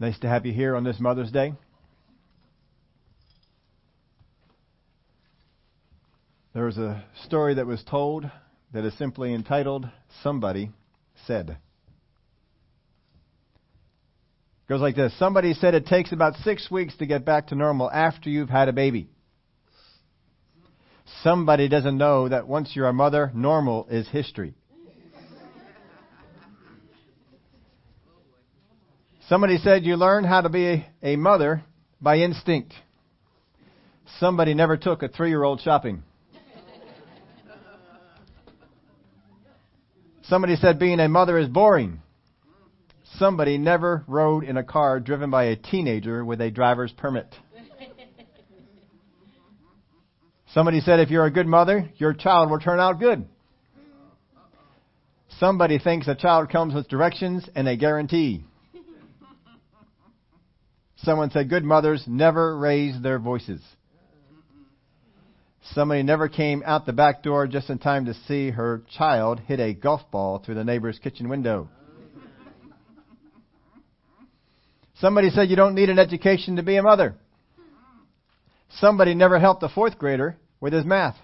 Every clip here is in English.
Nice to have you here on this Mother's Day. There was a story that was told that is simply entitled Somebody Said. It goes like this Somebody said it takes about six weeks to get back to normal after you've had a baby. Somebody doesn't know that once you're a mother, normal is history. Somebody said you learn how to be a mother by instinct. Somebody never took a three year old shopping. Somebody said being a mother is boring. Somebody never rode in a car driven by a teenager with a driver's permit. Somebody said if you're a good mother, your child will turn out good. Somebody thinks a child comes with directions and a guarantee. Someone said good mothers never raise their voices. Somebody never came out the back door just in time to see her child hit a golf ball through the neighbor's kitchen window. Somebody said you don't need an education to be a mother. Somebody never helped a fourth grader with his math.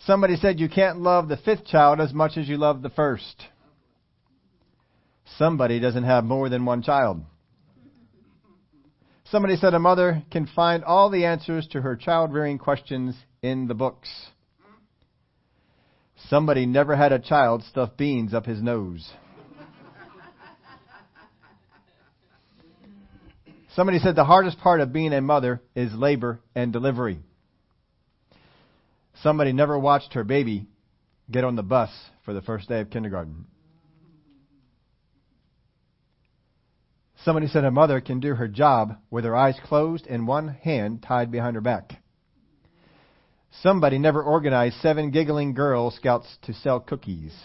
Somebody said you can't love the fifth child as much as you love the first. Somebody doesn't have more than one child. Somebody said a mother can find all the answers to her child rearing questions in the books. Somebody never had a child stuff beans up his nose. Somebody said the hardest part of being a mother is labor and delivery. Somebody never watched her baby get on the bus for the first day of kindergarten. Somebody said a mother can do her job with her eyes closed and one hand tied behind her back. Somebody never organized seven giggling Girl Scouts to sell cookies.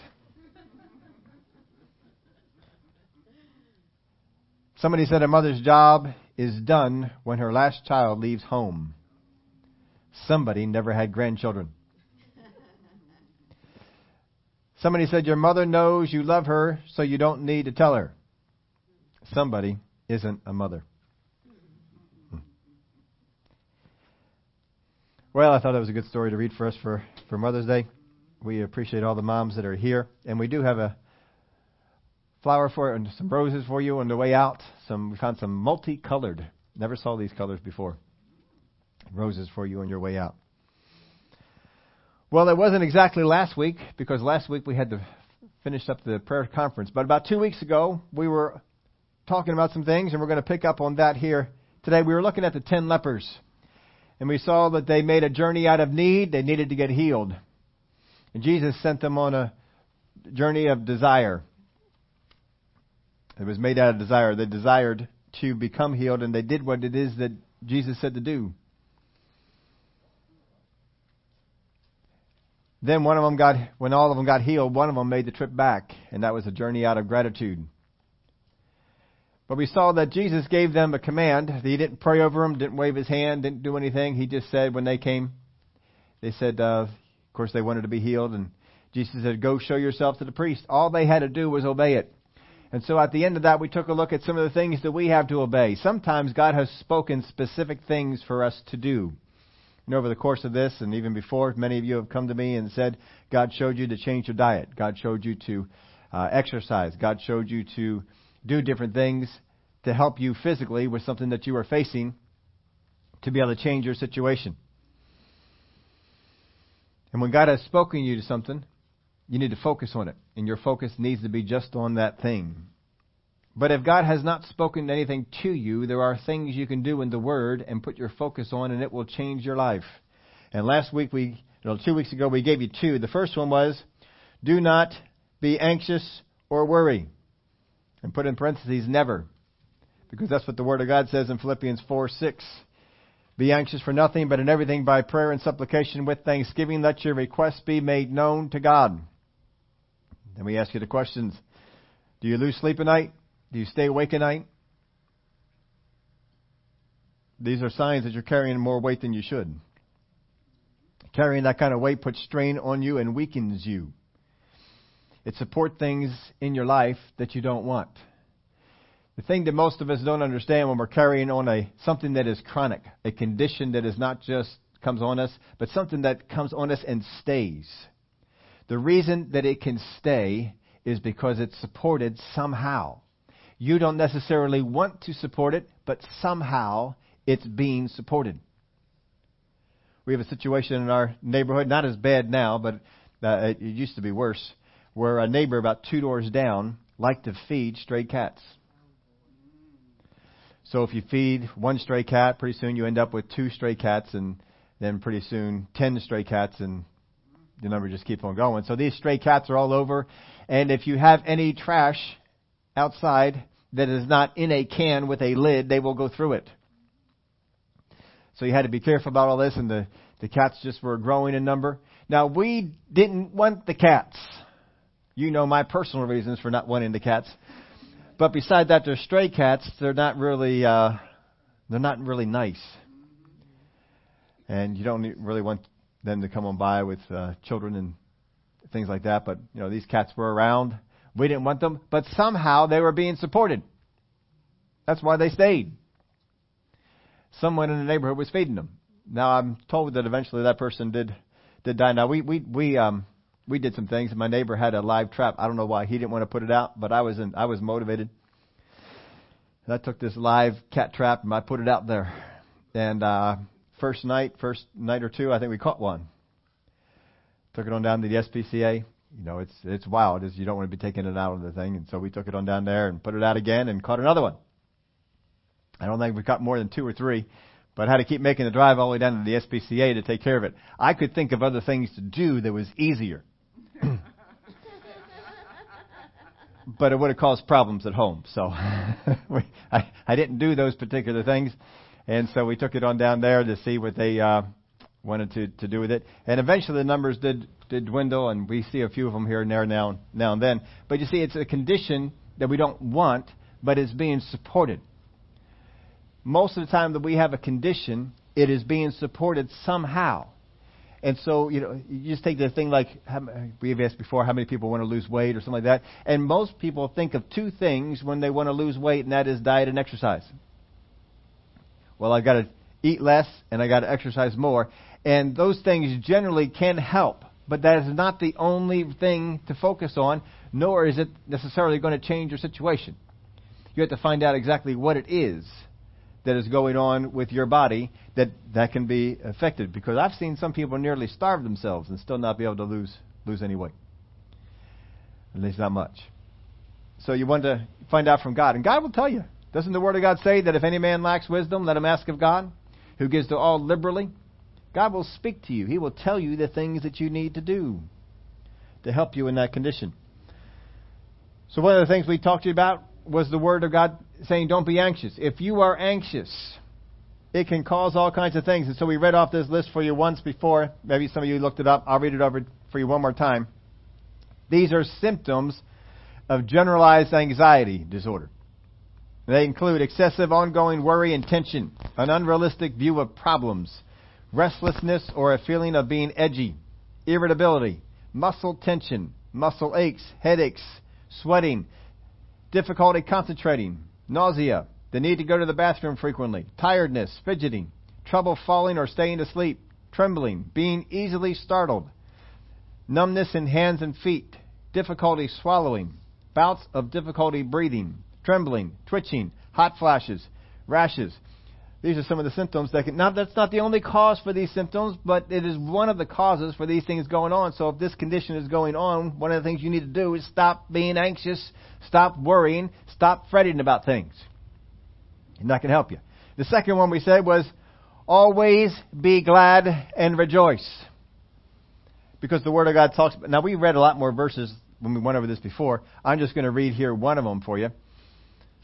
Somebody said a mother's job is done when her last child leaves home. Somebody never had grandchildren. Somebody said your mother knows you love her, so you don't need to tell her somebody isn't a mother. Hmm. Well, I thought that was a good story to read for us for, for Mother's Day. We appreciate all the moms that are here, and we do have a flower for you and some roses for you on the way out. Some we found some multicolored. Never saw these colors before. Roses for you on your way out. Well, it wasn't exactly last week because last week we had to finish up the prayer conference. But about two weeks ago, we were talking about some things, and we're going to pick up on that here today. We were looking at the ten lepers, and we saw that they made a journey out of need. They needed to get healed. And Jesus sent them on a journey of desire. It was made out of desire. They desired to become healed, and they did what it is that Jesus said to do. Then one of them got, when all of them got healed, one of them made the trip back, and that was a journey out of gratitude. But we saw that Jesus gave them a command. He didn't pray over them, didn't wave his hand, didn't do anything. He just said when they came, they said, uh, of course, they wanted to be healed. And Jesus said, Go show yourself to the priest. All they had to do was obey it. And so at the end of that, we took a look at some of the things that we have to obey. Sometimes God has spoken specific things for us to do. And over the course of this, and even before, many of you have come to me and said, God showed you to change your diet. God showed you to uh, exercise. God showed you to do different things to help you physically with something that you are facing to be able to change your situation. And when God has spoken you to something, you need to focus on it. And your focus needs to be just on that thing. But if God has not spoken anything to you, there are things you can do in the Word and put your focus on, and it will change your life. And last week, we, two weeks ago, we gave you two. The first one was, do not be anxious or worry and put in parentheses never, because that's what the Word of God says in Philippians 4 6. Be anxious for nothing, but in everything by prayer and supplication with thanksgiving, let your requests be made known to God. Then we ask you the questions Do you lose sleep at night? Do you stay awake at night? These are signs that you're carrying more weight than you should. Carrying that kind of weight puts strain on you and weakens you. It supports things in your life that you don't want. The thing that most of us don't understand when we're carrying on a something that is chronic, a condition that is not just comes on us, but something that comes on us and stays. The reason that it can stay is because it's supported somehow. You don't necessarily want to support it, but somehow it's being supported. We have a situation in our neighborhood, not as bad now, but uh, it used to be worse, where a neighbor about two doors down liked to feed stray cats. So if you feed one stray cat, pretty soon you end up with two stray cats, and then pretty soon ten stray cats, and the number just keeps on going. So these stray cats are all over, and if you have any trash outside that is not in a can with a lid, they will go through it. So you had to be careful about all this, and the, the cats just were growing in number. Now, we didn't want the cats. You know my personal reasons for not wanting the cats. But beside that, they're stray cats. They're not really, uh, they're not really nice. And you don't really want them to come on by with uh, children and things like that. But, you know, these cats were around. We didn't want them, but somehow they were being supported. That's why they stayed someone in the neighborhood was feeding them. Now I'm told that eventually that person did did die. Now we we we um we did some things. My neighbor had a live trap. I don't know why he didn't want to put it out, but I was in, I was motivated. And I took this live cat trap and I put it out there. And uh first night, first night or two, I think we caught one. Took it on down to the SPCA. You know, it's it's wild. Is you don't want to be taking it out of the thing, and so we took it on down there and put it out again and caught another one. I don't think we caught more than two or three, but I had to keep making the drive all the way down to the SPCA to take care of it. I could think of other things to do that was easier. But it would have caused problems at home. So we, I, I didn't do those particular things. And so we took it on down there to see what they uh, wanted to, to do with it. And eventually the numbers did, did dwindle, and we see a few of them here and there now, now and then. But you see, it's a condition that we don't want, but it's being supported most of the time that we have a condition, it is being supported somehow. And so, you know, you just take the thing like we've asked before, how many people want to lose weight or something like that. And most people think of two things when they want to lose weight, and that is diet and exercise. Well, I've got to eat less and I got to exercise more. And those things generally can help, but that is not the only thing to focus on, nor is it necessarily going to change your situation. You have to find out exactly what it is that is going on with your body that that can be affected. Because I've seen some people nearly starve themselves and still not be able to lose lose any weight. At least not much. So you want to find out from God, and God will tell you. Doesn't the Word of God say that if any man lacks wisdom, let him ask of God, who gives to all liberally? God will speak to you. He will tell you the things that you need to do to help you in that condition. So one of the things we talked to you about was the Word of God saying, don't be anxious. If you are anxious, it can cause all kinds of things. And so we read off this list for you once before. Maybe some of you looked it up. I'll read it over for you one more time. These are symptoms of generalized anxiety disorder. They include excessive ongoing worry and tension, an unrealistic view of problems, restlessness or a feeling of being edgy, irritability, muscle tension, muscle aches, headaches, sweating, difficulty concentrating, nausea, the need to go to the bathroom frequently, tiredness, fidgeting, trouble falling or staying asleep, trembling, being easily startled, numbness in hands and feet, difficulty swallowing, bouts of difficulty breathing, trembling, twitching, hot flashes, rashes, these are some of the symptoms that can, not, that's not the only cause for these symptoms, but it is one of the causes for these things going on. So if this condition is going on, one of the things you need to do is stop being anxious, stop worrying, stop fretting about things. And that can help you. The second one we said was, always be glad and rejoice. Because the Word of God talks, about, now we read a lot more verses when we went over this before. I'm just going to read here one of them for you.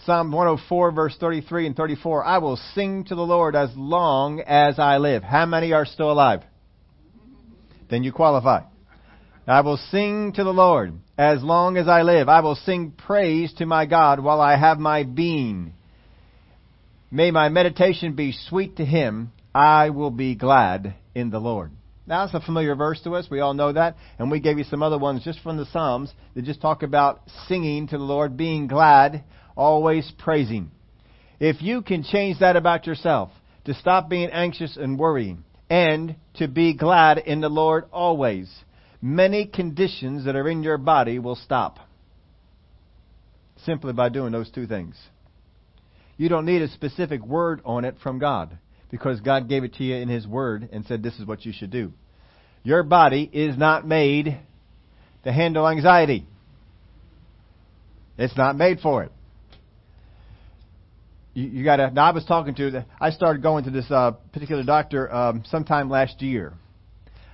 Psalm 104, verse 33 and 34. I will sing to the Lord as long as I live. How many are still alive? Then you qualify. I will sing to the Lord as long as I live. I will sing praise to my God while I have my being. May my meditation be sweet to him. I will be glad in the Lord. Now, that's a familiar verse to us. We all know that. And we gave you some other ones just from the Psalms that just talk about singing to the Lord, being glad, always praising. If you can change that about yourself, to stop being anxious and worrying, and to be glad in the Lord always, many conditions that are in your body will stop. Simply by doing those two things. You don't need a specific word on it from God because God gave it to you in His Word and said this is what you should do. Your body is not made to handle anxiety. It's not made for it. You, you got to. Now, I was talking to. I started going to this uh, particular doctor um, sometime last year.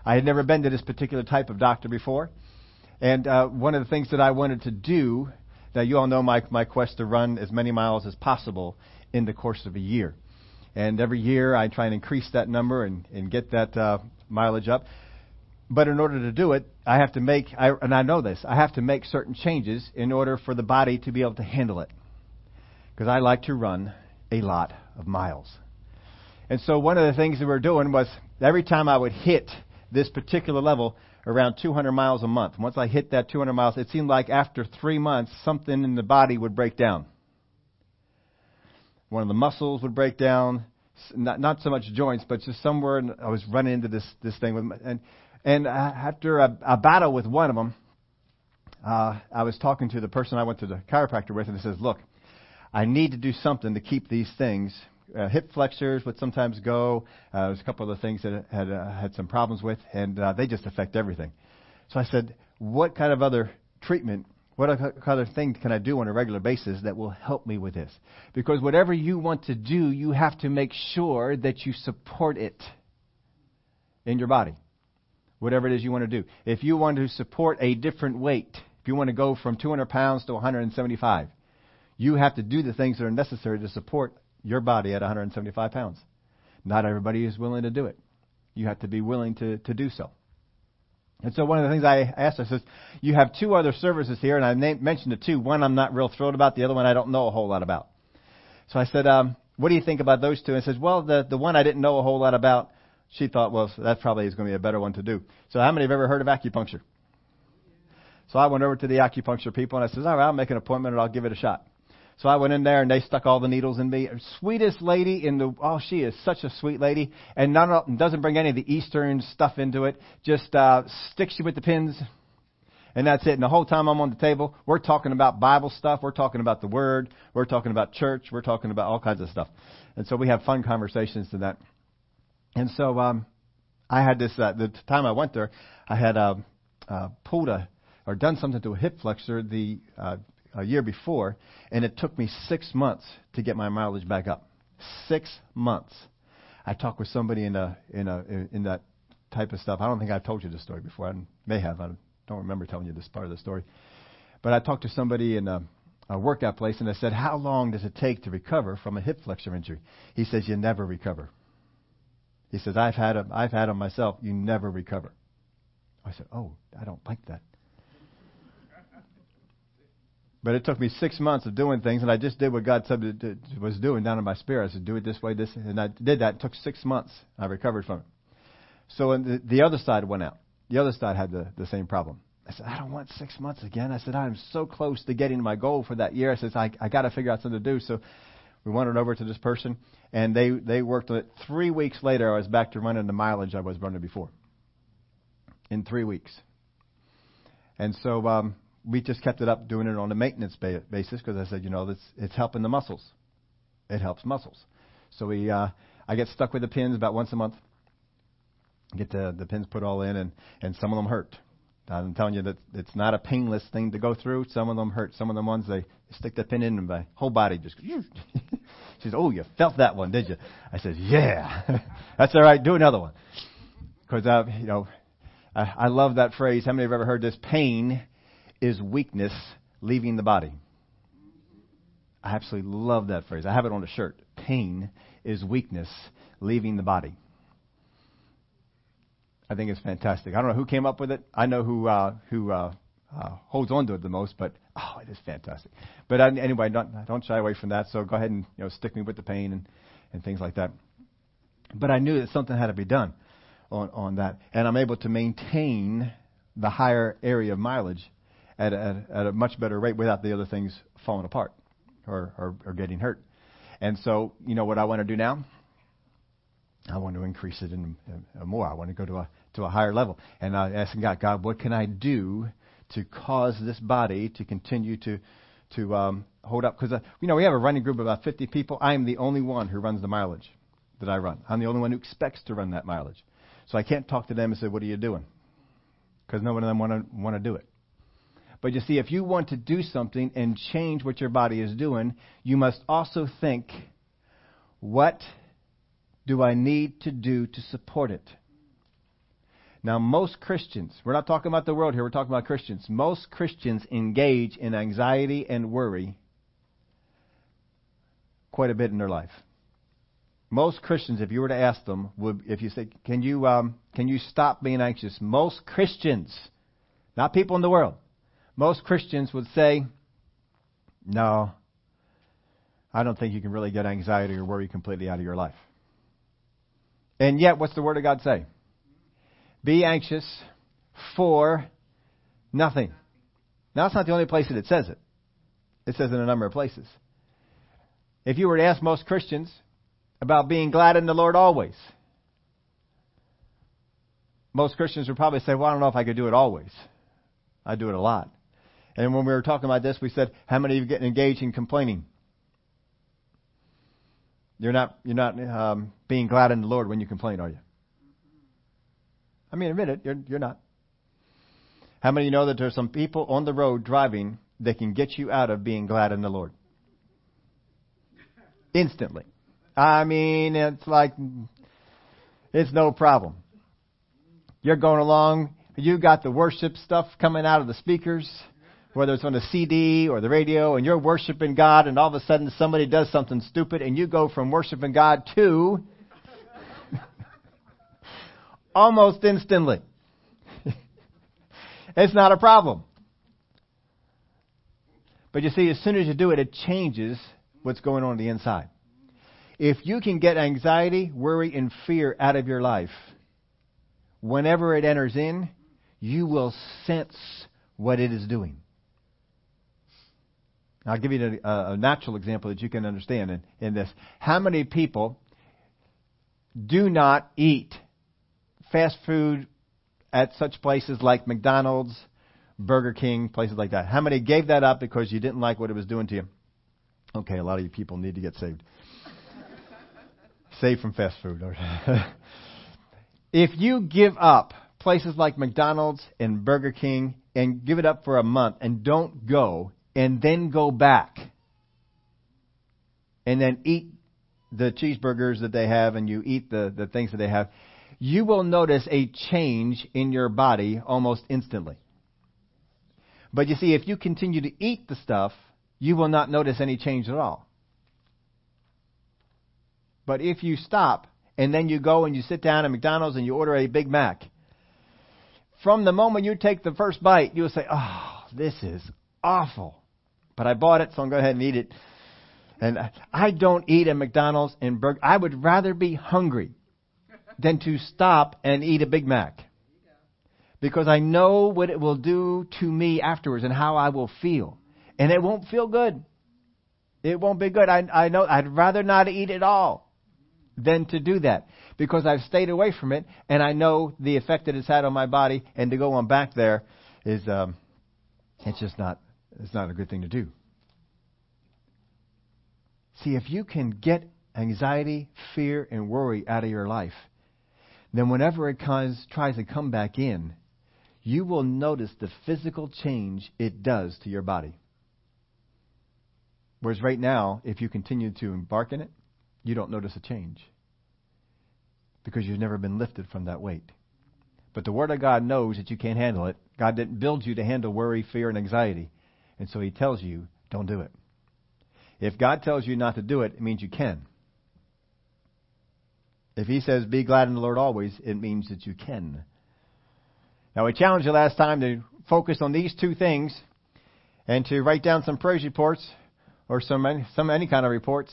I had never been to this particular type of doctor before, and uh, one of the things that I wanted to do. Now, you all know my my quest to run as many miles as possible in the course of a year. And every year I try and increase that number and, and get that uh, mileage up. But in order to do it, I have to make, I, and I know this, I have to make certain changes in order for the body to be able to handle it. Because I like to run a lot of miles. And so one of the things that we we're doing was every time I would hit this particular level, around 200 miles a month. Once I hit that 200 miles, it seemed like after three months, something in the body would break down one of the muscles would break down. Not, not so much joints, but just somewhere. And I was running into this this thing with, my, and and after a, a battle with one of them, uh, I was talking to the person I went to the chiropractor with, and he says, "Look, I need to do something to keep these things. Uh, hip flexors would sometimes go. Uh, there's a couple of things that I had uh, had some problems with, and uh, they just affect everything. So I said, "What kind of other treatment what other thing can I do on a regular basis that will help me with this? Because whatever you want to do, you have to make sure that you support it in your body. Whatever it is you want to do. If you want to support a different weight, if you want to go from 200 pounds to 175, you have to do the things that are necessary to support your body at 175 pounds. Not everybody is willing to do it. You have to be willing to, to do so. And so one of the things I asked, I says, you have two other services here, and I named, mentioned the two. One I'm not real thrilled about, the other one I don't know a whole lot about. So I said, um, what do you think about those two? And says, well, the, the one I didn't know a whole lot about, she thought, well, that probably is going to be a better one to do. So how many have ever heard of acupuncture? So I went over to the acupuncture people and I said, all right, I'll make an appointment and I'll give it a shot. So I went in there and they stuck all the needles in me. Sweetest lady in the oh, she is such a sweet lady, and none doesn't bring any of the Eastern stuff into it. Just uh, sticks you with the pins, and that's it. And the whole time I'm on the table, we're talking about Bible stuff. We're talking about the Word. We're talking about church. We're talking about all kinds of stuff. And so we have fun conversations to that. And so um, I had this. Uh, the time I went there, I had uh, uh, pulled a or done something to a hip flexor the uh, a year before, and it took me six months to get my mileage back up. Six months. I talked with somebody in a in a in that type of stuff. I don't think I've told you this story before. I may have. I don't remember telling you this part of the story. But I talked to somebody in a, a workout place, and I said, "How long does it take to recover from a hip flexor injury?" He says, "You never recover." He says, "I've had them. I've had them myself. You never recover." I said, "Oh, I don't like that." But it took me six months of doing things, and I just did what God said it was doing down in my spirit. I said, "Do it this way, this," and I did that. It took six months. I recovered from it. So the, the other side went out. The other side had the, the same problem. I said, "I don't want six months again." I said, "I'm so close to getting my goal for that year." I said, "I, I got to figure out something to do." So we wandered over to this person, and they they worked on it. Three weeks later, I was back to running the mileage I was running before. In three weeks. And so um, we just kept it up doing it on a maintenance ba- basis because I said, you know, it's, it's helping the muscles. It helps muscles. So we, uh, I get stuck with the pins about once a month. Get the the pins put all in, and and some of them hurt. I'm telling you that it's not a painless thing to go through. Some of them hurt. Some of the ones they stick the pin in, and my whole body just. she says, "Oh, you felt that one, did you?" I said, "Yeah, that's all right. Do another one." Because uh, you know, I, I love that phrase. How many have ever heard this? Pain is weakness leaving the body. I absolutely love that phrase. I have it on a shirt. Pain is weakness leaving the body. I think it's fantastic. I don't know who came up with it. I know who uh, who uh, uh, holds on to it the most, but oh, it is fantastic. But uh, anyway, don't don't shy away from that. So go ahead and you know stick me with the pain and and things like that. But I knew that something had to be done. on, on that. And I'm able to maintain the higher area of mileage at a, at a much better rate without the other things falling apart or, or, or getting hurt. And so, you know what I want to do now? I want to increase it in, in more. I want to go to a to a higher level. And I ask God, God, what can I do to cause this body to continue to to um, hold up? Because uh, you know we have a running group of about 50 people. I am the only one who runs the mileage that I run. I'm the only one who expects to run that mileage. So I can't talk to them and say, "What are you doing?" Because no one of them want to want to do it. But you see, if you want to do something and change what your body is doing, you must also think, what do I need to do to support it? Now, most Christians, we're not talking about the world here, we're talking about Christians. Most Christians engage in anxiety and worry quite a bit in their life. Most Christians, if you were to ask them, would, if you say, "Can you um, can you stop being anxious?" Most Christians, not people in the world, most Christians would say, no, I don't think you can really get anxiety or worry completely out of your life. And yet, what's the Word of God say? Be anxious for nothing. Now, that's not the only place that it says it. It says in a number of places. If you were to ask most Christians about being glad in the Lord always, most Christians would probably say, Well, I don't know if I could do it always. I do it a lot. And when we were talking about this, we said, how many of you get engaged in complaining? You're not, you're not um, being glad in the Lord when you complain, are you? I mean, admit it, you're, you're not. How many of you know that there's some people on the road driving that can get you out of being glad in the Lord? Instantly. I mean, it's like, it's no problem. You're going along, you got the worship stuff coming out of the speakers whether it's on the CD or the radio, and you're worshiping God, and all of a sudden somebody does something stupid, and you go from worshiping God to almost instantly. it's not a problem. But you see, as soon as you do it, it changes what's going on, on the inside. If you can get anxiety, worry, and fear out of your life, whenever it enters in, you will sense what it is doing. I'll give you a, a, natural example that you can understand in, in this. How many people do not eat fast food at such places like McDonald's, Burger King, places like that? How many gave that up because you didn't like what it was doing to you? Okay, a lot of you people need to get saved. saved from fast food. if you give up places like McDonald's and Burger King and give it up for a month and don't go, and then go back and then eat the cheeseburgers that they have and you eat the, the things that they have, you will notice a change in your body almost instantly. But you see, if you continue to eat the stuff, you will not notice any change at all. But if you stop and then you go and you sit down at McDonald's and you order a Big Mac, from the moment you take the first bite, you'll say, Oh, this is awful. But I bought it, so I'm going to go ahead and eat it. And I don't eat at McDonald's and burger. I would rather be hungry than to stop and eat a Big Mac. Because I know what it will do to me afterwards and how I will feel. And it won't feel good. It won't be good. I, I know I'd rather not eat at all than to do that. Because I've stayed away from it and I know the effect that it's had on my body and to go on back there is um it's just not it's not a good thing to do. See, if you can get anxiety, fear, and worry out of your life, then whenever it comes, tries to come back in, you will notice the physical change it does to your body. Whereas right now, if you continue to embark in it, you don't notice a change because you've never been lifted from that weight. But the Word of God knows that you can't handle it. God didn't build you to handle worry, fear, and anxiety. And so he tells you, don't do it. If God tells you not to do it, it means you can. If he says, be glad in the Lord always, it means that you can. Now, we challenged you last time to focus on these two things and to write down some praise reports or some, some any kind of reports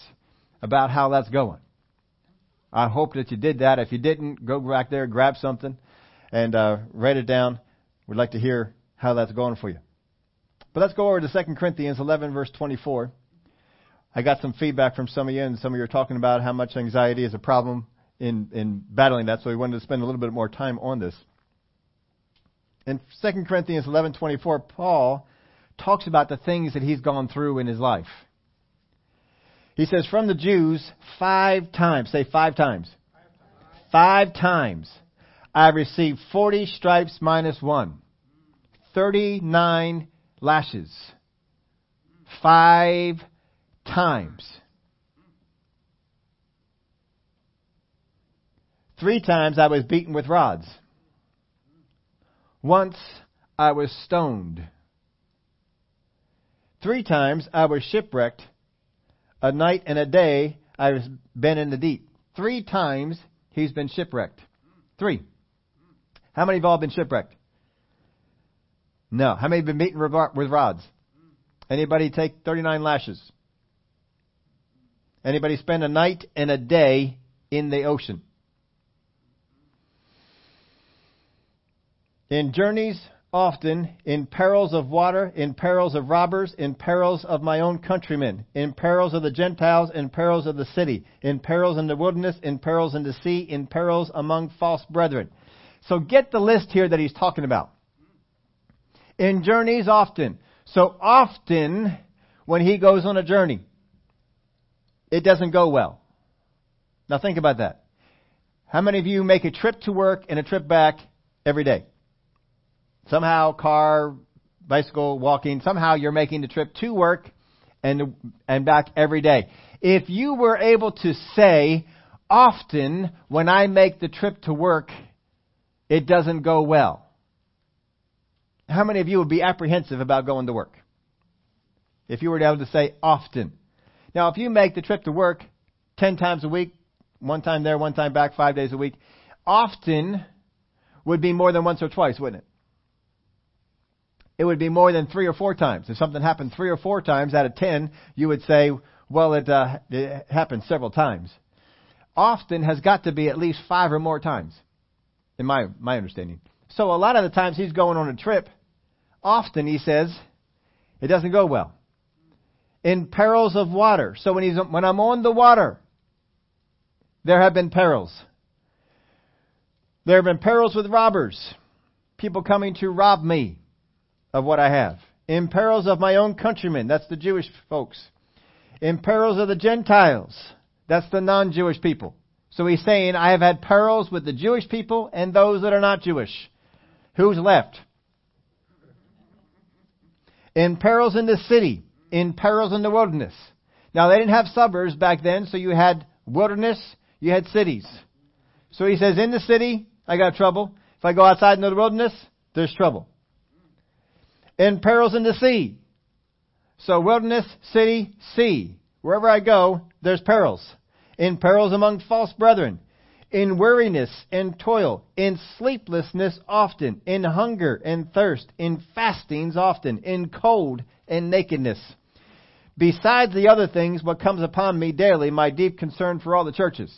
about how that's going. I hope that you did that. If you didn't, go back there, grab something, and uh, write it down. We'd like to hear how that's going for you. But let's go over to 2 Corinthians 11, verse 24. I got some feedback from some of you, and some of you are talking about how much anxiety is a problem in, in battling that, so we wanted to spend a little bit more time on this. In 2 Corinthians 11:24, Paul talks about the things that he's gone through in his life. He says, From the Jews, five times, say five times. Five times. I've received 40 stripes minus one. 39 lashes. Five times. Three times I was beaten with rods. Once I was stoned. Three times I was shipwrecked. A night and a day I was been in the deep. Three times he's been shipwrecked. Three. How many of y'all been shipwrecked? No. How many have been beaten with rods? Anybody take 39 lashes? Anybody spend a night and a day in the ocean? In journeys often, in perils of water, in perils of robbers, in perils of my own countrymen, in perils of the Gentiles, in perils of the city, in perils in the wilderness, in perils in the sea, in perils among false brethren. So get the list here that he's talking about. In journeys often. So often, when he goes on a journey, it doesn't go well. Now think about that. How many of you make a trip to work and a trip back every day? Somehow, car, bicycle, walking, somehow you're making the trip to work and, and back every day. If you were able to say, often when I make the trip to work, it doesn't go well. How many of you would be apprehensive about going to work? If you were able to say often. Now, if you make the trip to work 10 times a week, one time there, one time back, five days a week, often would be more than once or twice, wouldn't it? It would be more than three or four times. If something happened three or four times out of ten, you would say, well, it, uh, it happened several times. Often has got to be at least five or more times, in my, my understanding. So a lot of the times he's going on a trip, often he says, it doesn't go well in perils of water. So when he's when I'm on the water, there have been perils. There have been perils with robbers, people coming to rob me of what I have. In perils of my own countrymen, that's the Jewish folks. In perils of the Gentiles, that's the non-Jewish people. So he's saying, I have had perils with the Jewish people and those that are not Jewish. Who's left? In perils in the city, in perils in the wilderness. Now they didn't have suburbs back then, so you had wilderness, you had cities. So he says, in the city, I got trouble. If I go outside into the wilderness, there's trouble. In perils in the sea. So wilderness, city, sea. Wherever I go, there's perils. In perils among false brethren. In weariness and toil. In sleeplessness often. In hunger and thirst. In fastings often. In cold and nakedness. Besides the other things, what comes upon me daily, my deep concern for all the churches.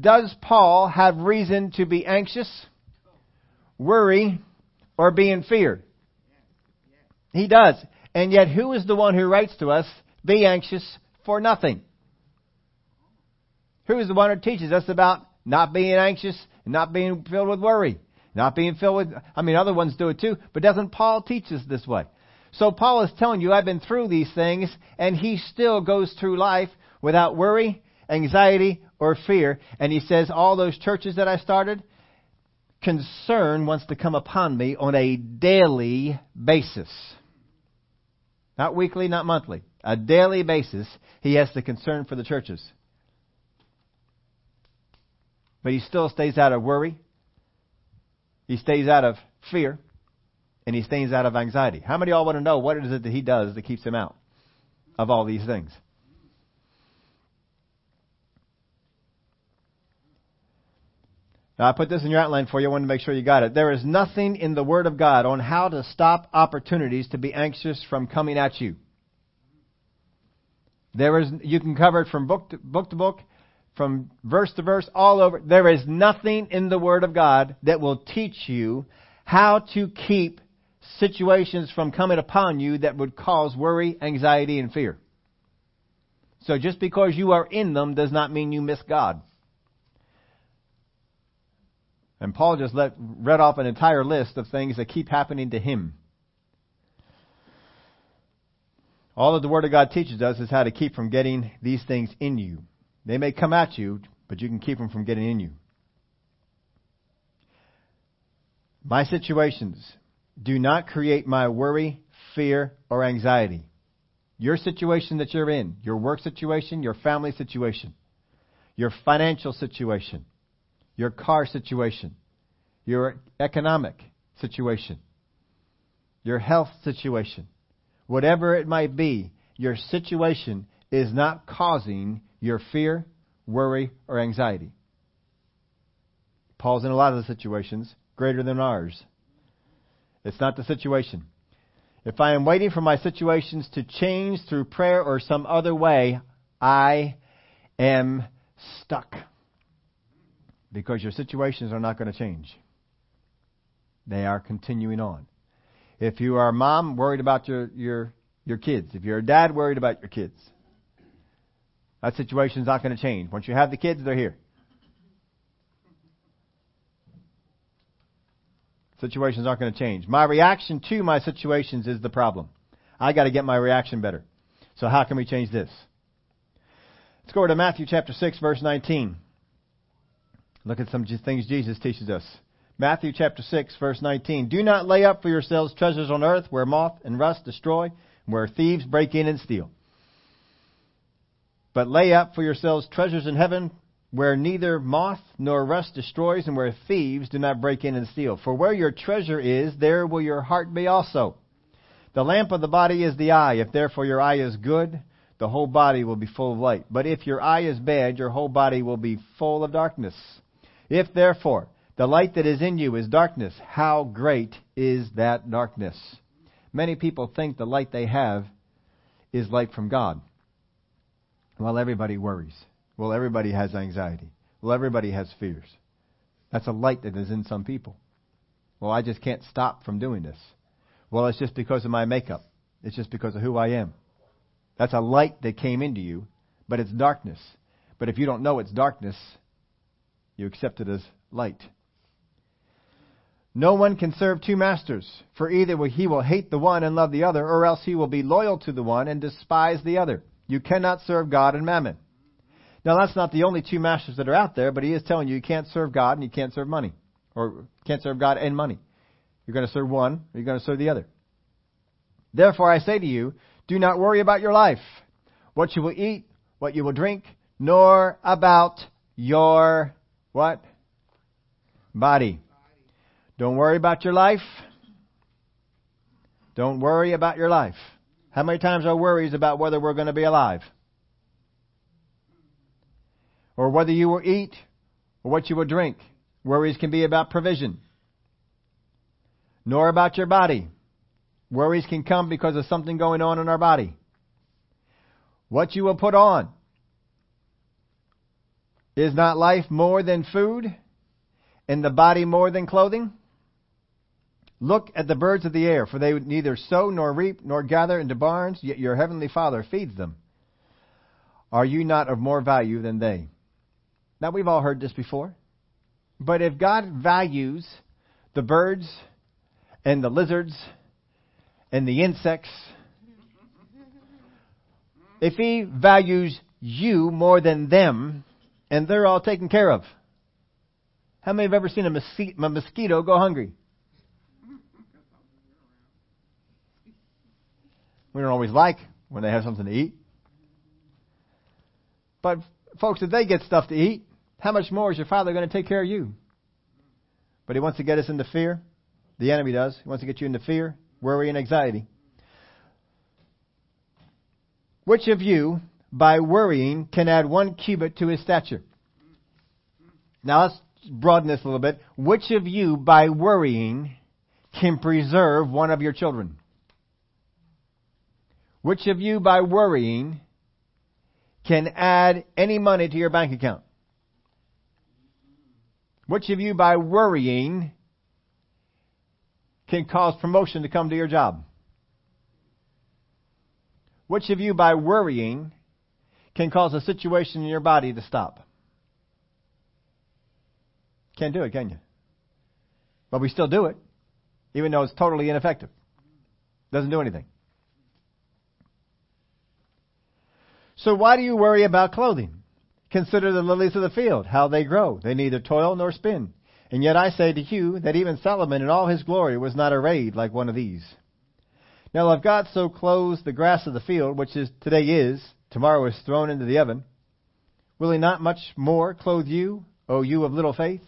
Does Paul have reason to be anxious, worry, or be in fear? He does. And yet, who is the one who writes to us, be anxious for nothing? Who is the one who teaches us about not being anxious and not being filled with worry? Not being filled with, I mean, other ones do it too, but doesn't Paul teach us this way? So Paul is telling you, I've been through these things, and he still goes through life without worry, anxiety, or fear. And he says, all those churches that I started, concern wants to come upon me on a daily basis. Not weekly, not monthly. A daily basis, he has the concern for the churches. But he still stays out of worry. He stays out of fear and he stays out of anxiety. How many of y'all want to know what is it that he does that keeps him out of all these things? Now, I put this in your outline for you. I want to make sure you got it. There is nothing in the Word of God on how to stop opportunities to be anxious from coming at you. There is, you can cover it from book to book, to book from verse to verse, all over. There is nothing in the Word of God that will teach you how to keep situations from coming upon you that would cause worry, anxiety, and fear. So just because you are in them does not mean you miss God. And Paul just let, read off an entire list of things that keep happening to him. All that the Word of God teaches us is how to keep from getting these things in you. They may come at you, but you can keep them from getting in you. My situations do not create my worry, fear, or anxiety. Your situation that you're in, your work situation, your family situation, your financial situation, your car situation, your economic situation, your health situation, whatever it might be, your situation is not causing your fear, worry, or anxiety. Paul's in a lot of the situations greater than ours. It's not the situation. If I am waiting for my situations to change through prayer or some other way, I am stuck. Because your situations are not going to change. They are continuing on. If you are a mom worried about your, your, your kids, if you're a dad worried about your kids, that situation's not going to change. Once you have the kids, they're here. Situations aren't going to change. My reaction to my situations is the problem. I got to get my reaction better. So how can we change this? Let's go over to Matthew chapter 6 verse 19. Look at some things Jesus teaches us. Matthew chapter 6 verse 19. Do not lay up for yourselves treasures on earth where moth and rust destroy, and where thieves break in and steal. But lay up for yourselves treasures in heaven where neither moth nor rust destroys and where thieves do not break in and steal. For where your treasure is, there will your heart be also. The lamp of the body is the eye. If therefore your eye is good, the whole body will be full of light. But if your eye is bad, your whole body will be full of darkness. If therefore the light that is in you is darkness. How great is that darkness? Many people think the light they have is light from God. Well, everybody worries. Well, everybody has anxiety. Well, everybody has fears. That's a light that is in some people. Well, I just can't stop from doing this. Well, it's just because of my makeup. It's just because of who I am. That's a light that came into you, but it's darkness. But if you don't know it's darkness, you accept it as light. No one can serve two masters, for either he will hate the one and love the other, or else he will be loyal to the one and despise the other. You cannot serve God and mammon. Now that's not the only two masters that are out there, but he is telling you you can't serve God and you can't serve money. Or can't serve God and money. You're going to serve one, or you're going to serve the other. Therefore I say to you, do not worry about your life, what you will eat, what you will drink, nor about your what? Body. Don't worry about your life. Don't worry about your life. How many times are worries about whether we're going to be alive? Or whether you will eat or what you will drink. Worries can be about provision. Nor about your body. Worries can come because of something going on in our body. What you will put on. Is not life more than food and the body more than clothing? Look at the birds of the air, for they neither sow nor reap nor gather into barns, yet your heavenly Father feeds them. Are you not of more value than they? Now, we've all heard this before. But if God values the birds and the lizards and the insects, if He values you more than them, and they're all taken care of, how many have ever seen a mosquito go hungry? We don't always like when they have something to eat. But folks, if they get stuff to eat, how much more is your Father going to take care of you? But He wants to get us into fear. The enemy does. He wants to get you into fear, worry, and anxiety. Which of you, by worrying, can add one cubit to his stature? Now let's broaden this a little bit. Which of you, by worrying, can preserve one of your children? Which of you, by worrying, can add any money to your bank account? Which of you by worrying can cause promotion to come to your job? Which of you by worrying can cause a situation in your body to stop? Can't do it, can you? But we still do it, even though it's totally ineffective. Doesn't do anything. So why do you worry about clothing? Consider the lilies of the field, how they grow. They neither toil nor spin. And yet I say to you that even Solomon in all his glory was not arrayed like one of these. Now if God so clothes the grass of the field, which is today is, tomorrow is thrown into the oven, will he not much more clothe you, O you of little faith?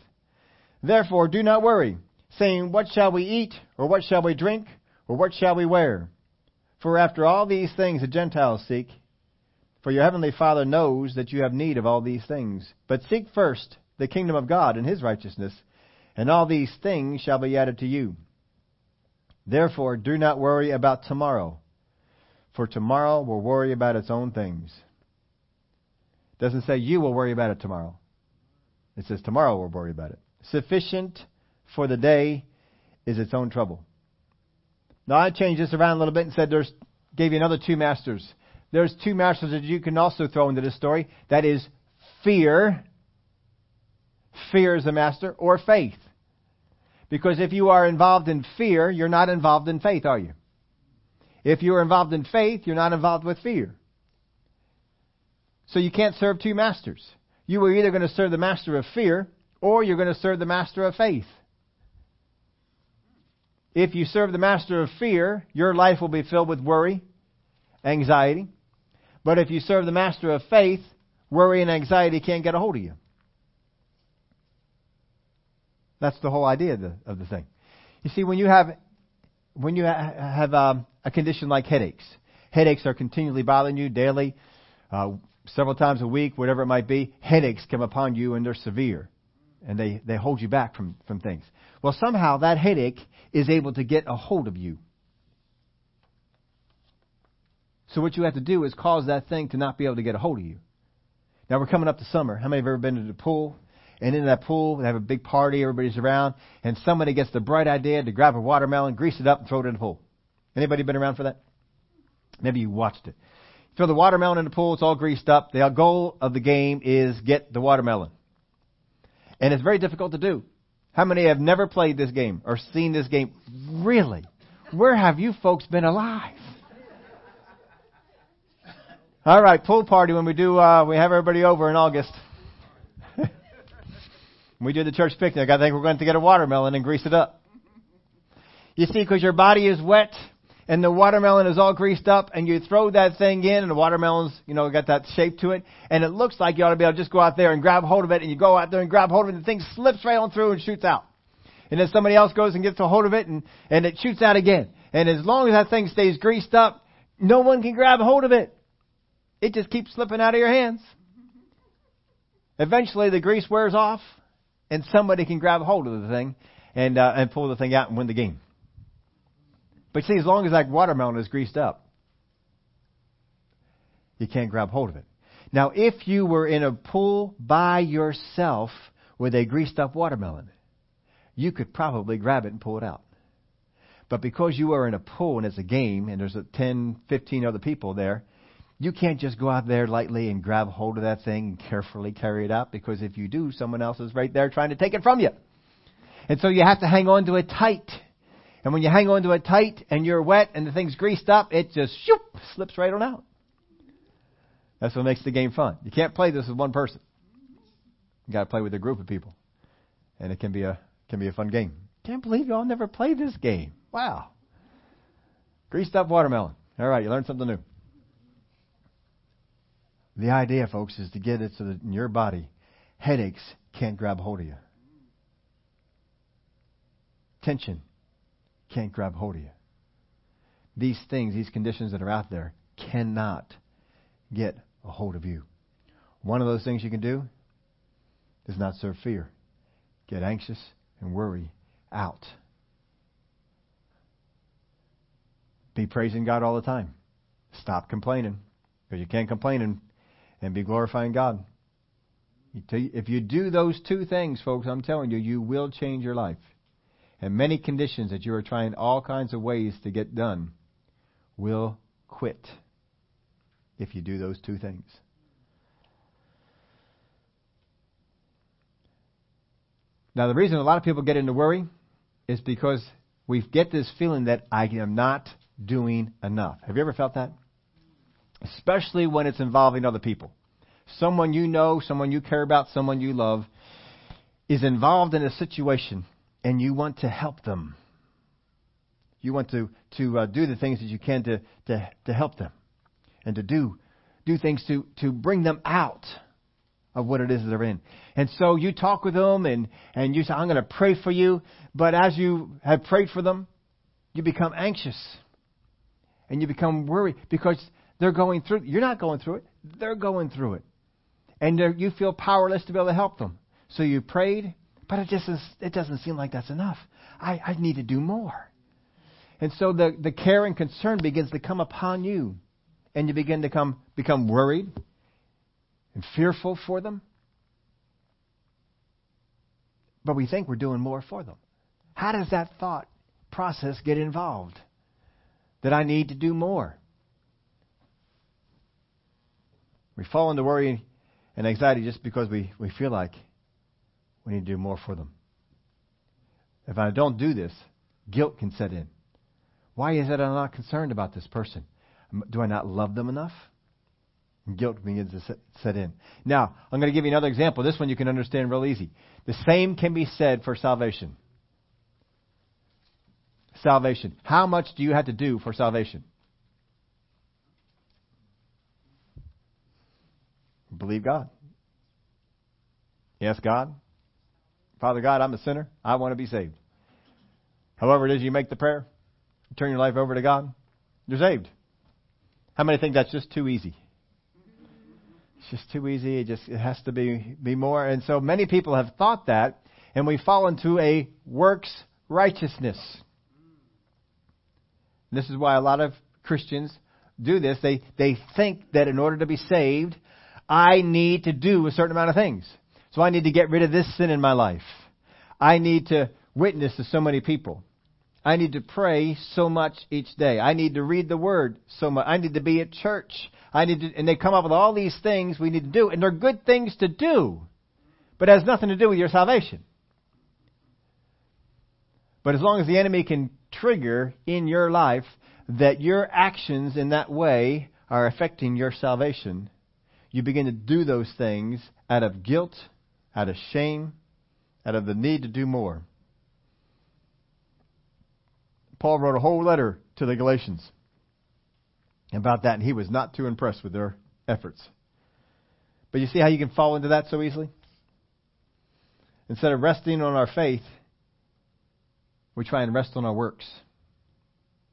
Therefore do not worry, saying, What shall we eat, or what shall we drink, or what shall we wear? For after all these things the Gentiles seek, for your heavenly Father knows that you have need of all these things. But seek first the kingdom of God and his righteousness, and all these things shall be added to you. Therefore, do not worry about tomorrow, for tomorrow will worry about its own things. It doesn't say you will worry about it tomorrow. It says tomorrow will worry about it. Sufficient for the day is its own trouble. Now I changed this around a little bit and said there's gave you another two masters. There's two masters that you can also throw into this story. That is fear. Fear is a master, or faith. Because if you are involved in fear, you're not involved in faith, are you? If you're involved in faith, you're not involved with fear. So you can't serve two masters. You are either going to serve the master of fear or you're going to serve the master of faith. If you serve the master of fear, your life will be filled with worry, anxiety. But if you serve the master of faith, worry and anxiety can't get a hold of you. That's the whole idea of the, of the thing. You see, when you have when you ha- have um, a condition like headaches, headaches are continually bothering you daily, uh, several times a week, whatever it might be. Headaches come upon you and they're severe, and they they hold you back from from things. Well, somehow that headache is able to get a hold of you. So what you have to do is cause that thing to not be able to get a hold of you. Now we're coming up to summer. How many have ever been to the pool? And in that pool, they have a big party, everybody's around, and somebody gets the bright idea to grab a watermelon, grease it up, and throw it in the pool. Anybody been around for that? Maybe you watched it. Throw the watermelon in the pool, it's all greased up. The goal of the game is get the watermelon. And it's very difficult to do. How many have never played this game or seen this game? Really? Where have you folks been alive? All right, pool party when we do, uh, we have everybody over in August. we do the church picnic. I think we're going to get a watermelon and grease it up. You see, because your body is wet and the watermelon is all greased up and you throw that thing in and the watermelon's, you know, got that shape to it and it looks like you ought to be able to just go out there and grab hold of it and you go out there and grab hold of it and the thing slips right on through and shoots out. And then somebody else goes and gets a hold of it and, and it shoots out again. And as long as that thing stays greased up, no one can grab hold of it. It just keeps slipping out of your hands. Eventually, the grease wears off, and somebody can grab hold of the thing and uh, and pull the thing out and win the game. But see, as long as that watermelon is greased up, you can't grab hold of it. Now, if you were in a pool by yourself with a greased up watermelon, you could probably grab it and pull it out. But because you are in a pool and it's a game and there's a 10, 15 other people there, you can't just go out there lightly and grab hold of that thing and carefully carry it out because if you do, someone else is right there trying to take it from you. And so you have to hang on to it tight. And when you hang on to it tight and you're wet and the thing's greased up, it just shoop, slips right on out. That's what makes the game fun. You can't play this with one person. You got to play with a group of people, and it can be a can be a fun game. Can't believe y'all never played this game. Wow. Greased up watermelon. All right, you learned something new. The idea, folks, is to get it so that in your body, headaches can't grab hold of you. Tension can't grab hold of you. These things, these conditions that are out there, cannot get a hold of you. One of those things you can do is not serve fear. Get anxious and worry out. Be praising God all the time. Stop complaining. Because you can't complain and and be glorifying God. If you do those two things, folks, I'm telling you, you will change your life. And many conditions that you are trying all kinds of ways to get done will quit if you do those two things. Now, the reason a lot of people get into worry is because we get this feeling that I am not doing enough. Have you ever felt that? Especially when it's involving other people. Someone you know, someone you care about, someone you love is involved in a situation and you want to help them. You want to, to uh, do the things that you can to, to, to help them and to do, do things to, to bring them out of what it is that they're in. And so you talk with them and, and you say, I'm going to pray for you. But as you have prayed for them, you become anxious and you become worried because they're going through. You're not going through it. They're going through it. And you feel powerless to be able to help them. So you prayed, but it just is, it doesn't seem like that's enough. I, I need to do more. And so the, the care and concern begins to come upon you. And you begin to come, become worried and fearful for them. But we think we're doing more for them. How does that thought process get involved? That I need to do more. We fall into worry and anxiety just because we, we feel like we need to do more for them. If I don't do this, guilt can set in. Why is it I'm not concerned about this person? Do I not love them enough? Guilt begins to set in. Now, I'm going to give you another example. This one you can understand real easy. The same can be said for salvation. Salvation. How much do you have to do for salvation? Believe God. Yes, God. Father God, I'm a sinner. I want to be saved. However it is you make the prayer, turn your life over to God, you're saved. How many think that's just too easy? It's just too easy. It just it has to be be more. And so many people have thought that, and we fall into a works righteousness. This is why a lot of Christians do this. They they think that in order to be saved, I need to do a certain amount of things. So I need to get rid of this sin in my life. I need to witness to so many people. I need to pray so much each day. I need to read the Word so much. I need to be at church. I need to, and they come up with all these things we need to do, and they're good things to do, but it has nothing to do with your salvation. But as long as the enemy can trigger in your life that your actions in that way are affecting your salvation, you begin to do those things out of guilt, out of shame, out of the need to do more. Paul wrote a whole letter to the Galatians about that, and he was not too impressed with their efforts. But you see how you can fall into that so easily? Instead of resting on our faith, we try and rest on our works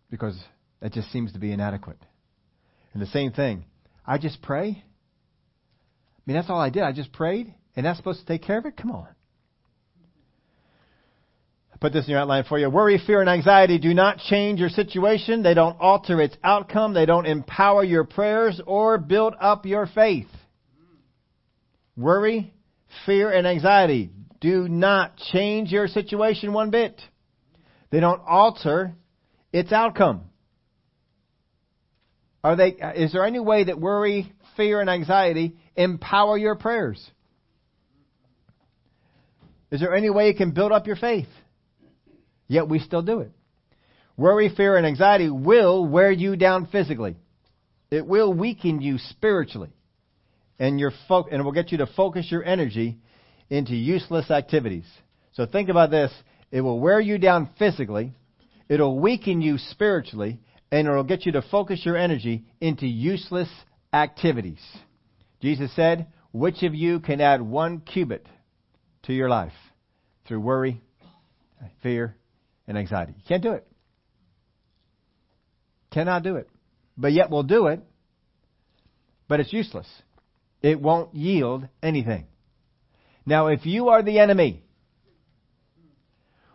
because that just seems to be inadequate. And the same thing, I just pray mean, that's all I did. I just prayed, and that's supposed to take care of it? Come on. I put this in your outline for you. Worry, fear, and anxiety do not change your situation. They don't alter its outcome. They don't empower your prayers or build up your faith. Worry, fear, and anxiety do not change your situation one bit. They don't alter its outcome. Are they, is there any way that worry, fear, and anxiety empower your prayers? Is there any way you can build up your faith? Yet we still do it. Worry, fear, and anxiety will wear you down physically. It will weaken you spiritually. And, your fo- and it will get you to focus your energy into useless activities. So think about this. It will wear you down physically. It'll weaken you spiritually. And it'll get you to focus your energy into useless activities. Jesus said, Which of you can add one cubit to your life through worry, fear, and anxiety? You can't do it. Cannot do it. But yet we'll do it, but it's useless. It won't yield anything. Now, if you are the enemy,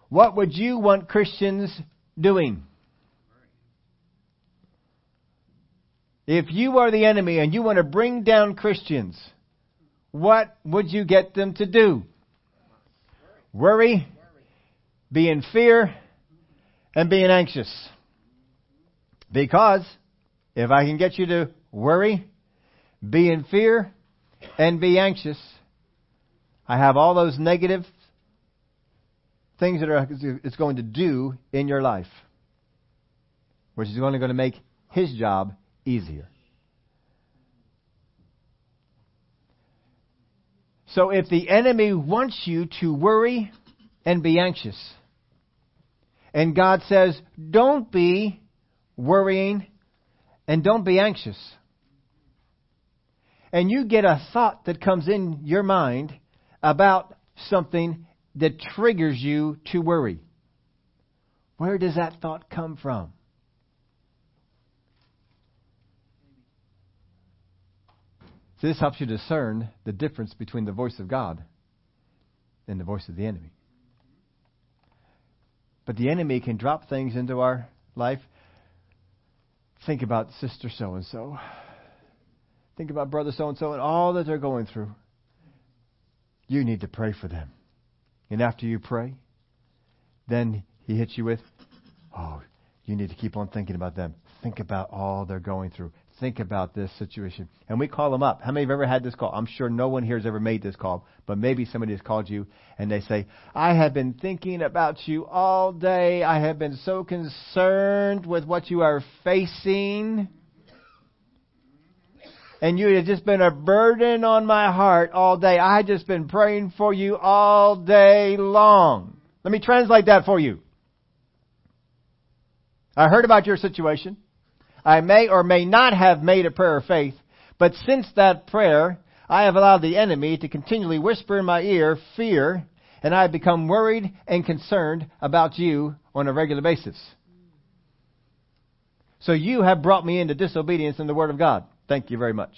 what would you want Christians doing? If you are the enemy and you want to bring down Christians, what would you get them to do? Worry, be in fear, and being anxious. Because if I can get you to worry, be in fear, and be anxious, I have all those negative things that are, it's going to do in your life, which is only going to make his job easier. So if the enemy wants you to worry and be anxious, and God says, don't be worrying and don't be anxious, and you get a thought that comes in your mind about something that triggers you to worry, where does that thought come from? This helps you discern the difference between the voice of God and the voice of the enemy. But the enemy can drop things into our life. Think about sister so and so. Think about brother so and so and all that they're going through. You need to pray for them. And after you pray, then he hits you with, oh, you need to keep on thinking about them. Think about all they're going through think about this situation. And we call them up. How many have ever had this call? I'm sure no one here has ever made this call, but maybe somebody has called you and they say, I have been thinking about you all day. I have been so concerned with what you are facing. And you have just been a burden on my heart all day. I have just been praying for you all day long. Let me translate that for you. I heard about your situation. I may or may not have made a prayer of faith, but since that prayer, I have allowed the enemy to continually whisper in my ear fear, and I have become worried and concerned about you on a regular basis. So you have brought me into disobedience in the Word of God. Thank you very much.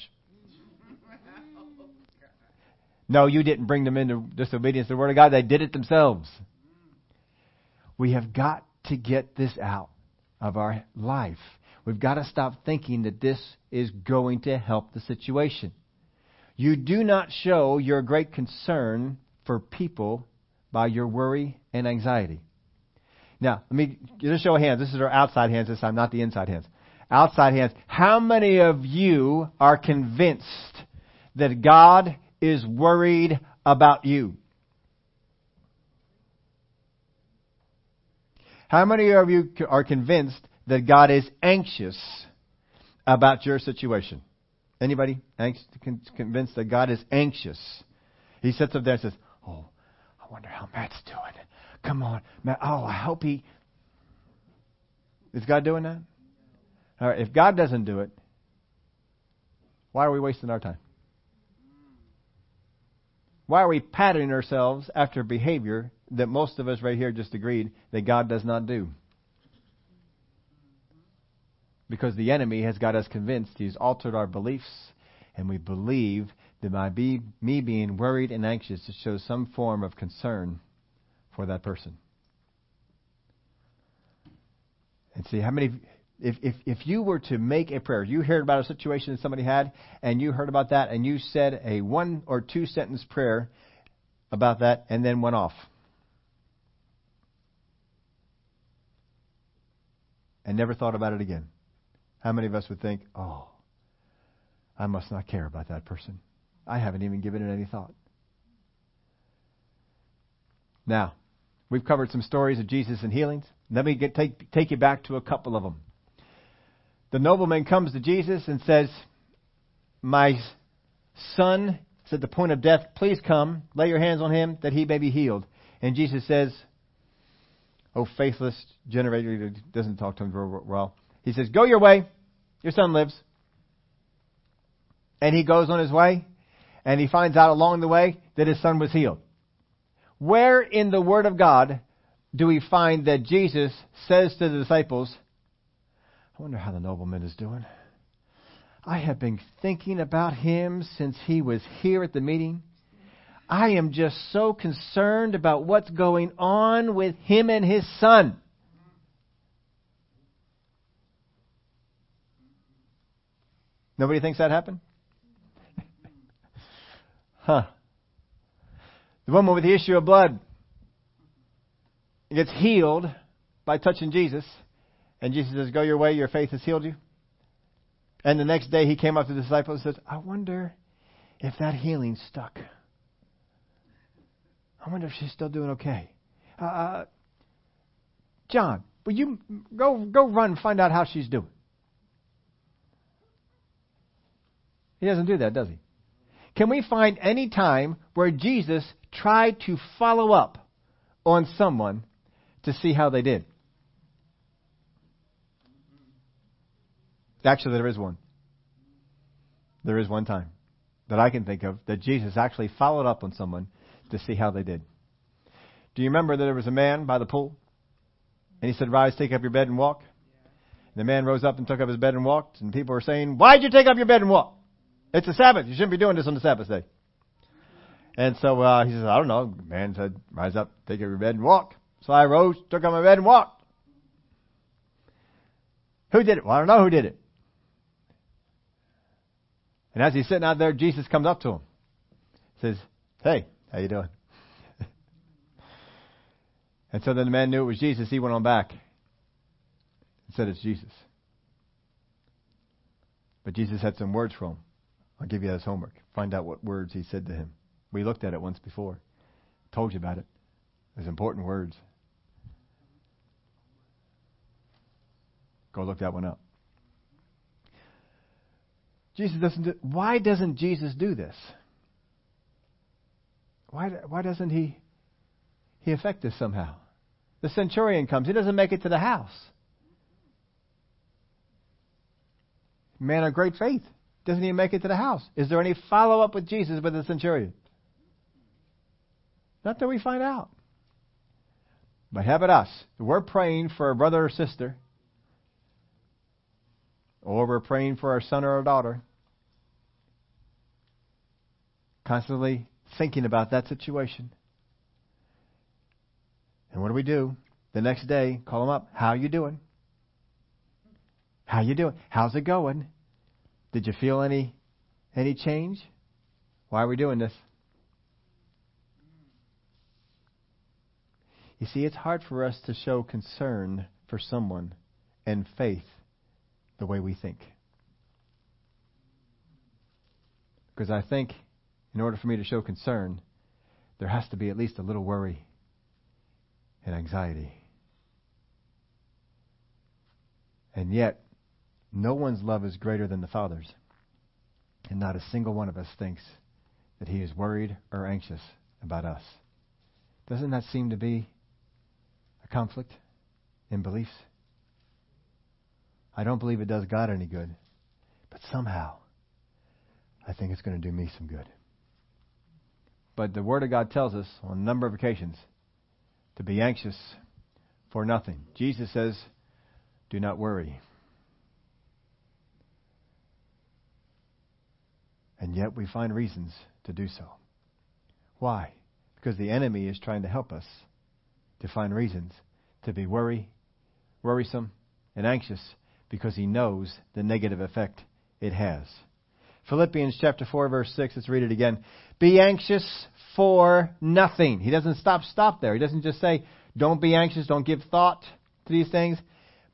No, you didn't bring them into disobedience to the Word of God. They did it themselves. We have got to get this out of our life. We've got to stop thinking that this is going to help the situation. You do not show your great concern for people by your worry and anxiety. Now, let me just show of hands. This is our outside hands this time, not the inside hands. Outside hands. How many of you are convinced that God is worried about you? How many of you are convinced that God is anxious about your situation. Anybody convinced that God is anxious? He sits up there and says, "Oh, I wonder how Matt's doing. Come on, Matt. Oh, I hope he." Is God doing that? All right. If God doesn't do it, why are we wasting our time? Why are we patterning ourselves after behavior that most of us right here just agreed that God does not do? Because the enemy has got us convinced. He's altered our beliefs, and we believe that by be, me being worried and anxious, shows some form of concern for that person. And see how many. If, if, if you were to make a prayer, you heard about a situation that somebody had, and you heard about that, and you said a one or two sentence prayer about that, and then went off. And never thought about it again. How many of us would think, oh, I must not care about that person? I haven't even given it any thought. Now, we've covered some stories of Jesus and healings. Let me get, take, take you back to a couple of them. The nobleman comes to Jesus and says, My son is at the point of death. Please come, lay your hands on him that he may be healed. And Jesus says, Oh, faithless generator, he doesn't talk to him very well. He says, Go your way. Your son lives. And he goes on his way, and he finds out along the way that his son was healed. Where in the Word of God do we find that Jesus says to the disciples, I wonder how the nobleman is doing. I have been thinking about him since he was here at the meeting. I am just so concerned about what's going on with him and his son. Nobody thinks that happened? Huh. The woman with the issue of blood gets healed by touching Jesus. And Jesus says, Go your way, your faith has healed you. And the next day he came up to the disciples and says, I wonder if that healing stuck. I wonder if she's still doing okay. Uh, uh John, will you go go run and find out how she's doing? He doesn't do that, does he? Can we find any time where Jesus tried to follow up on someone to see how they did? Actually, there is one. There is one time that I can think of that Jesus actually followed up on someone to see how they did. Do you remember that there was a man by the pool? And he said, Rise, take up your bed and walk. And the man rose up and took up his bed and walked. And people were saying, Why'd you take up your bed and walk? It's a Sabbath. You shouldn't be doing this on the Sabbath day. And so uh, he says, I don't know. The man said, Rise up, take up your bed and walk. So I rose, took up my bed and walked. Who did it? Well, I don't know who did it. And as he's sitting out there, Jesus comes up to him. Says, Hey, how you doing? and so then the man knew it was Jesus. He went on back and said, It's Jesus. But Jesus had some words for him. I'll give you as homework. Find out what words he said to him. We looked at it once before. Told you about it. There's important words. Go look that one up. Jesus doesn't do, why doesn't Jesus do this? Why, why doesn't he, he affect this somehow? The centurion comes. He doesn't make it to the house. Man of great faith. Doesn't even make it to the house. Is there any follow up with Jesus with the centurion? Not that we find out. But how about us? We're praying for a brother or sister or we're praying for our son or our daughter, constantly thinking about that situation. And what do we do? The next day, call them up. How you doing? How you doing? How's it going? Did you feel any any change? Why are we doing this? You see, it's hard for us to show concern for someone and faith the way we think. Because I think in order for me to show concern, there has to be at least a little worry and anxiety. And yet, no one's love is greater than the Father's. And not a single one of us thinks that He is worried or anxious about us. Doesn't that seem to be a conflict in beliefs? I don't believe it does God any good, but somehow I think it's going to do me some good. But the Word of God tells us on a number of occasions to be anxious for nothing. Jesus says, Do not worry. And yet we find reasons to do so. Why? Because the enemy is trying to help us to find reasons to be worry, worrisome, and anxious because he knows the negative effect it has. Philippians chapter 4 verse 6, let's read it again. Be anxious for nothing. He doesn't stop stop there. He doesn't just say don't be anxious, don't give thought to these things,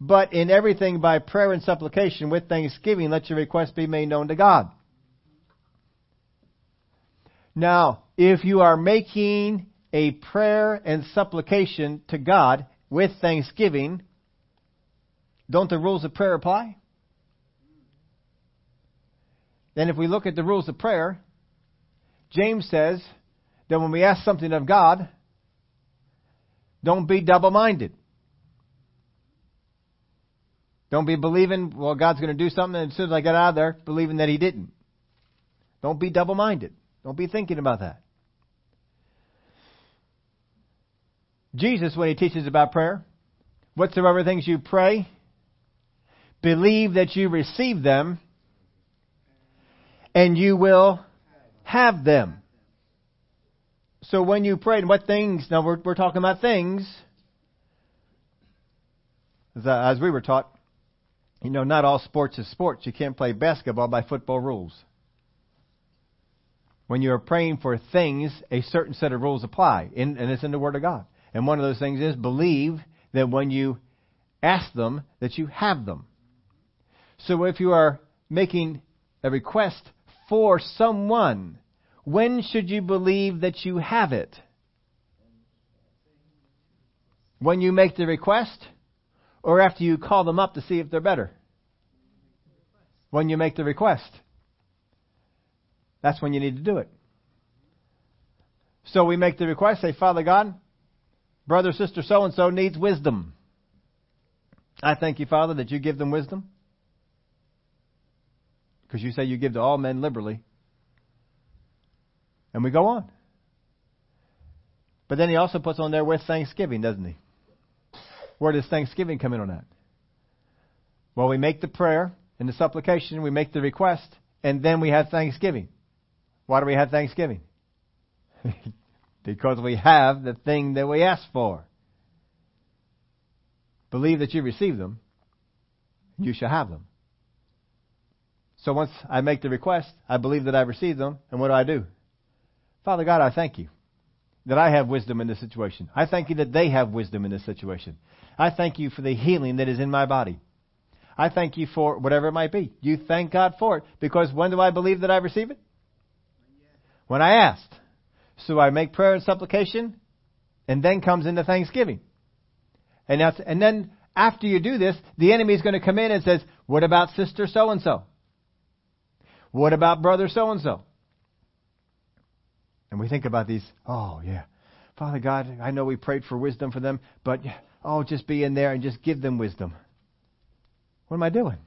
but in everything by prayer and supplication with thanksgiving let your requests be made known to God. Now, if you are making a prayer and supplication to God with thanksgiving, don't the rules of prayer apply? Then, if we look at the rules of prayer, James says that when we ask something of God, don't be double minded. Don't be believing, well, God's going to do something, and as soon as I get out of there, believing that He didn't. Don't be double minded. Don't be thinking about that. Jesus, when He teaches about prayer, whatsoever things you pray, Believe that you receive them, and you will have them. So when you pray, and what things? Now we're, we're talking about things. As, as we were taught, you know, not all sports is sports. You can't play basketball by football rules. When you're praying for things, a certain set of rules apply, and it's in the Word of God. And one of those things is believe that when you ask them, that you have them. So if you are making a request for someone, when should you believe that you have it? When you make the request, or after you call them up to see if they're better? When you make the request. That's when you need to do it. So we make the request, say, Father God, brother, sister, so and so needs wisdom. I thank you, Father, that you give them wisdom. Because you say you give to all men liberally. And we go on. But then he also puts on there with thanksgiving, doesn't he? Where does thanksgiving come in on that? Well, we make the prayer and the supplication, we make the request, and then we have thanksgiving. Why do we have thanksgiving? because we have the thing that we asked for. Believe that you receive them, you shall have them. So once I make the request, I believe that I received them, and what do I do? Father God, I thank you that I have wisdom in this situation. I thank you that they have wisdom in this situation. I thank you for the healing that is in my body. I thank you for whatever it might be. You thank God for it because when do I believe that I receive it? When I asked. So I make prayer and supplication, and then comes into thanksgiving. And, that's, and then after you do this, the enemy is going to come in and says, what about sister so and so? What about brother so and so? And we think about these, oh yeah, Father God, I know we prayed for wisdom for them, but oh, just be in there and just give them wisdom. What am I doing?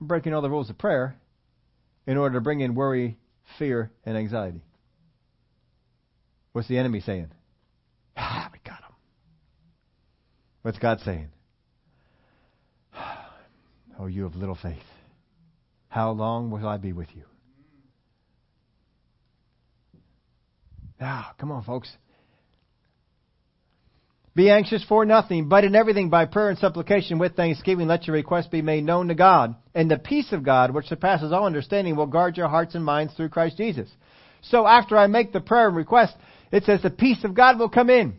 I'm breaking all the rules of prayer in order to bring in worry, fear, and anxiety. What's the enemy saying? Ah, we got him. What's God saying? Oh, you have little faith. How long will I be with you? Now, ah, come on, folks. Be anxious for nothing, but in everything by prayer and supplication with thanksgiving let your requests be made known to God. And the peace of God, which surpasses all understanding, will guard your hearts and minds through Christ Jesus. So after I make the prayer and request, it says the peace of God will come in.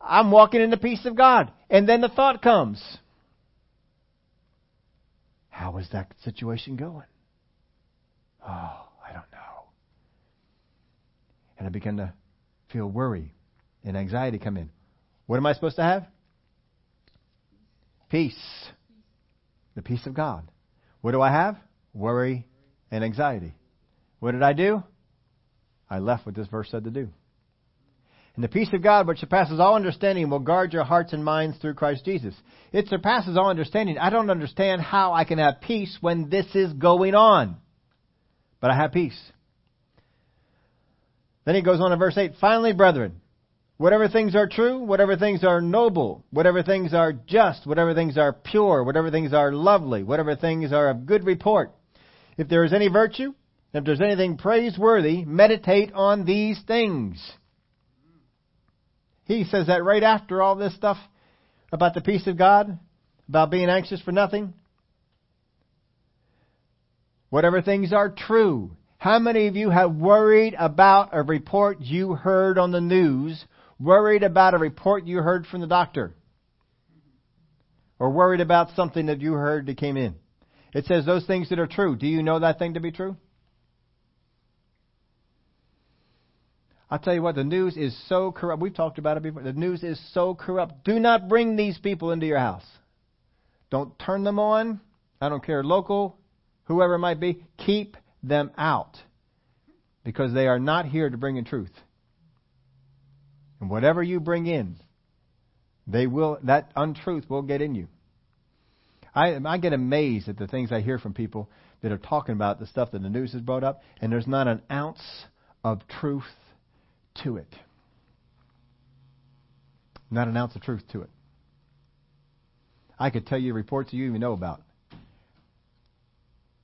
I'm walking in the peace of God. And then the thought comes. How is that situation going? Oh, I don't know. And I begin to feel worry and anxiety come in. What am I supposed to have? Peace. The peace of God. What do I have? Worry and anxiety. What did I do? I left what this verse said to do. And the peace of God, which surpasses all understanding, will guard your hearts and minds through Christ Jesus. It surpasses all understanding. I don't understand how I can have peace when this is going on. But I have peace. Then he goes on in verse 8, Finally, brethren, Whatever things are true, whatever things are noble, whatever things are just, whatever things are pure, whatever things are lovely, whatever things are of good report. If there is any virtue, if there's anything praiseworthy, meditate on these things. He says that right after all this stuff about the peace of God, about being anxious for nothing. Whatever things are true. How many of you have worried about a report you heard on the news worried about a report you heard from the doctor, or worried about something that you heard that came in. It says those things that are true. Do you know that thing to be true? I'll tell you what, the news is so corrupt. We've talked about it before. The news is so corrupt. Do not bring these people into your house. Don't turn them on. I don't care, local, whoever it might be. Keep them out. Because they are not here to bring in truth. And whatever you bring in, they will that untruth will get in you. I I get amazed at the things I hear from people that are talking about the stuff that the news has brought up, and there's not an ounce of truth to it. Not an ounce of truth to it. I could tell you reports you even know about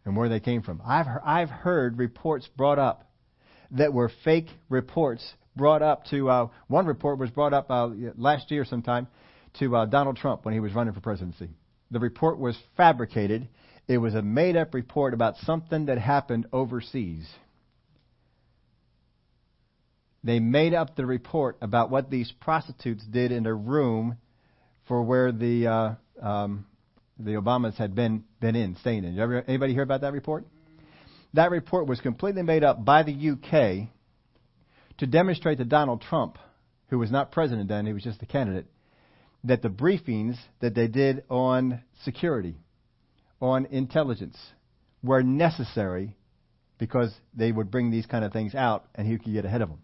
and where they came from. I've I've heard reports brought up that were fake reports brought up to uh, one report was brought up uh, last year sometime to uh, Donald Trump when he was running for presidency. The report was fabricated. It was a made-up report about something that happened overseas. They made up the report about what these prostitutes did in a room for where the uh, um, the Obamas had been been in, staying in. Ever, anybody hear about that report? That report was completely made up by the UK to demonstrate to Donald Trump, who was not president then, he was just a candidate, that the briefings that they did on security, on intelligence, were necessary because they would bring these kind of things out and he could get ahead of them.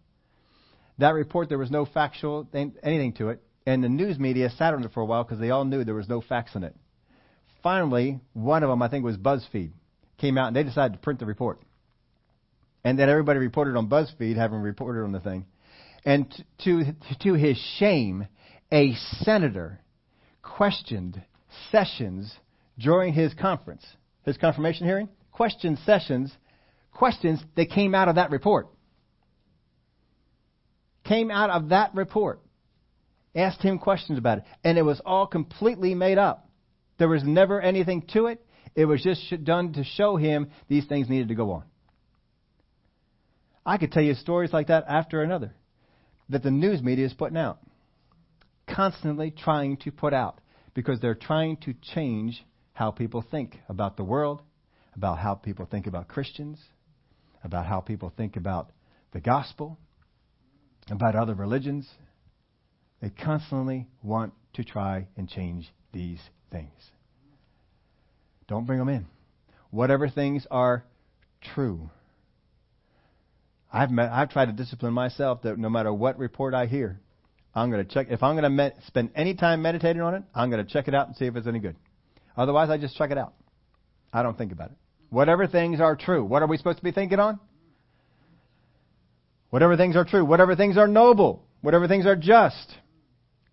That report, there was no factual thing, anything to it, and the news media sat on it for a while because they all knew there was no facts in it. Finally, one of them, I think it was BuzzFeed, came out and they decided to print the report. And then everybody reported on BuzzFeed, having reported on the thing. And to, to his shame, a senator questioned Sessions during his conference, his confirmation hearing, questioned Sessions questions that came out of that report. Came out of that report. Asked him questions about it. And it was all completely made up. There was never anything to it. It was just done to show him these things needed to go on. I could tell you stories like that after another that the news media is putting out. Constantly trying to put out because they're trying to change how people think about the world, about how people think about Christians, about how people think about the gospel, about other religions. They constantly want to try and change these things. Don't bring them in. Whatever things are true. I've met, I've tried to discipline myself that no matter what report I hear, I'm going to check. If I'm going to spend any time meditating on it, I'm going to check it out and see if it's any good. Otherwise, I just check it out. I don't think about it. Whatever things are true. What are we supposed to be thinking on? Whatever things are true. Whatever things are noble. Whatever things are just.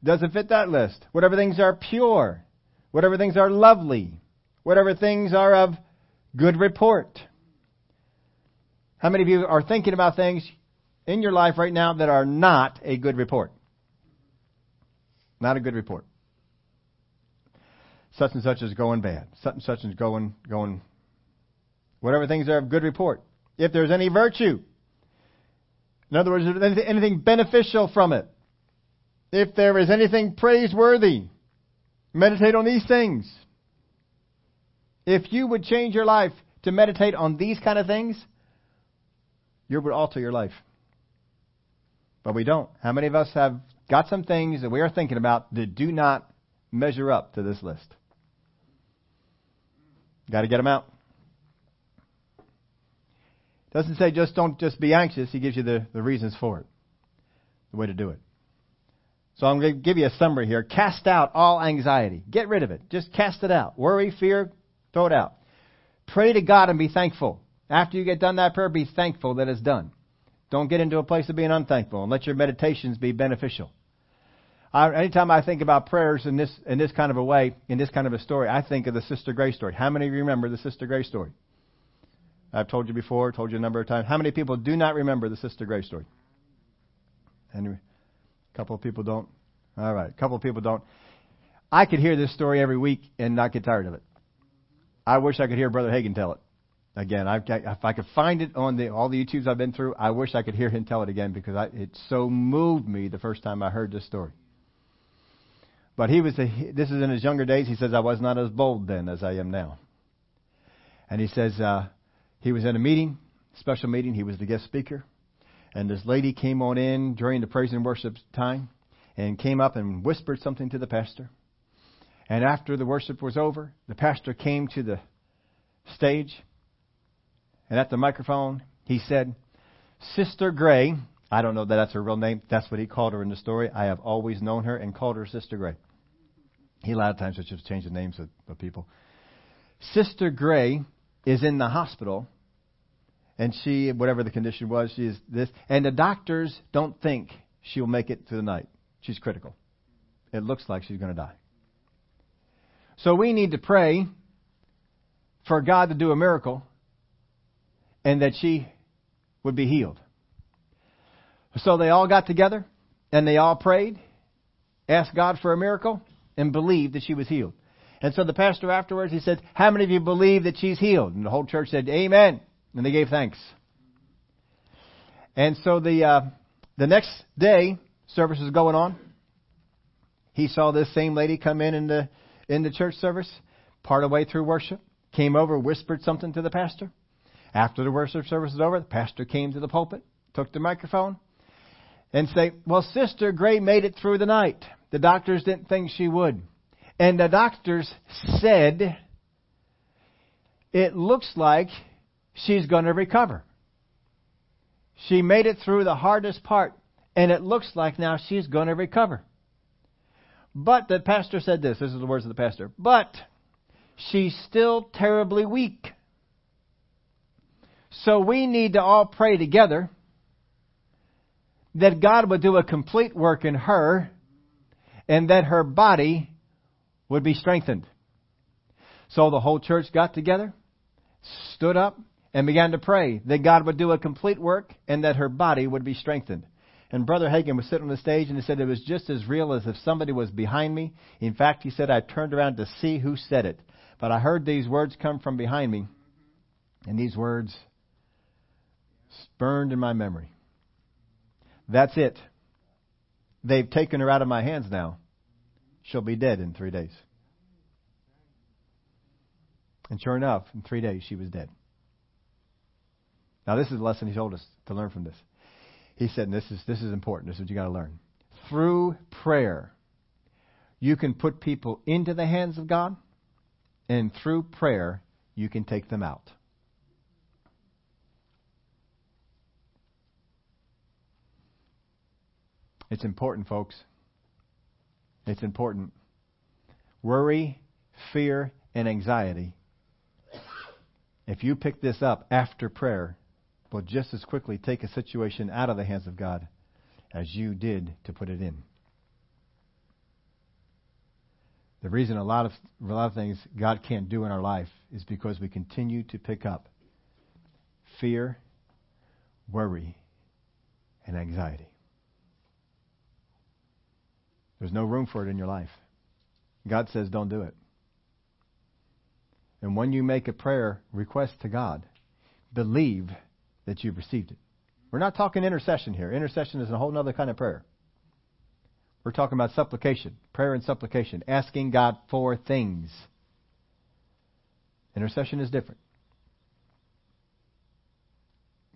Doesn't fit that list. Whatever things are pure. Whatever things are lovely. Whatever things are of good report. How many of you are thinking about things in your life right now that are not a good report? Not a good report. Such and such is going bad. Such and such is going going Whatever things are of good report. If there's any virtue. In other words, anything beneficial from it. If there is anything praiseworthy. Meditate on these things. If you would change your life to meditate on these kind of things, you would alter your life. But we don't. How many of us have got some things that we are thinking about that do not measure up to this list? Got to get them out. Doesn't say just don't just be anxious. He gives you the, the reasons for it, the way to do it. So I'm going to give you a summary here. Cast out all anxiety. Get rid of it. Just cast it out. Worry, fear, throw it out. Pray to God and be thankful. After you get done that prayer, be thankful that it's done. Don't get into a place of being unthankful and let your meditations be beneficial. I, anytime I think about prayers in this in this kind of a way, in this kind of a story, I think of the Sister Gray story. How many of you remember the Sister Gray story? I've told you before, told you a number of times. How many people do not remember the Sister Gray story? And a couple of people don't. All right, a couple of people don't. I could hear this story every week and not get tired of it. I wish I could hear Brother Hagin tell it again. I've got, if I could find it on the, all the YouTubes I've been through, I wish I could hear him tell it again because I, it so moved me the first time I heard this story. But he was, a, this is in his younger days. He says, I was not as bold then as I am now. And he says, uh, he was in a meeting, special meeting. He was the guest speaker. And this lady came on in during the praise and worship time and came up and whispered something to the pastor. And after the worship was over, the pastor came to the stage and at the microphone, he said, Sister Gray, I don't know that that's her real name. That's what he called her in the story. I have always known her and called her Sister Gray. He a lot of times just change the names of, of people. Sister Gray is in the hospital, and she, whatever the condition was, she is this, and the doctors don't think she'll make it to the night. She's critical. It looks like she's going to die. So we need to pray for God to do a miracle and that she would be healed. So they all got together and they all prayed, asked God for a miracle, and believed that she was healed. And so the pastor afterwards, he said, How many of you believe that she's healed? And the whole church said, Amen. And they gave thanks. And so the, uh, The next day, service was going on. He saw this same lady come in in the, in the church service, part of the way through worship, came over, whispered something to the pastor. After the worship service was over, the pastor came to the pulpit, took the microphone, and say, Well, Sister Gray made it through the night. The doctors didn't think she would. And the doctors said, It looks like she's going to recover. She made it through the hardest part, and it looks like now she's going to recover. But the pastor said this this is the words of the pastor. But she's still terribly weak. So we need to all pray together that God would do a complete work in her and that her body would be strengthened. So the whole church got together, stood up, and began to pray that God would do a complete work and that her body would be strengthened. And Brother Hagin was sitting on the stage and he said it was just as real as if somebody was behind me. In fact, he said I turned around to see who said it. But I heard these words come from behind me, and these words burned in my memory. That's it. They've taken her out of my hands now. She'll be dead in three days. And sure enough, in three days, she was dead. Now, this is the lesson he told us to learn from this. He said, and this is, this is important, this is what you got to learn. Through prayer, you can put people into the hands of God, and through prayer, you can take them out. It's important, folks. It's important. Worry, fear, and anxiety. If you pick this up after prayer, will just as quickly take a situation out of the hands of God as you did to put it in. The reason a lot of a lot of things God can't do in our life is because we continue to pick up fear, worry, and anxiety. There's no room for it in your life. God says don't do it. And when you make a prayer request to God, believe that you've received it. We're not talking intercession here. Intercession is a whole other kind of prayer. We're talking about supplication, prayer and supplication, asking God for things. Intercession is different.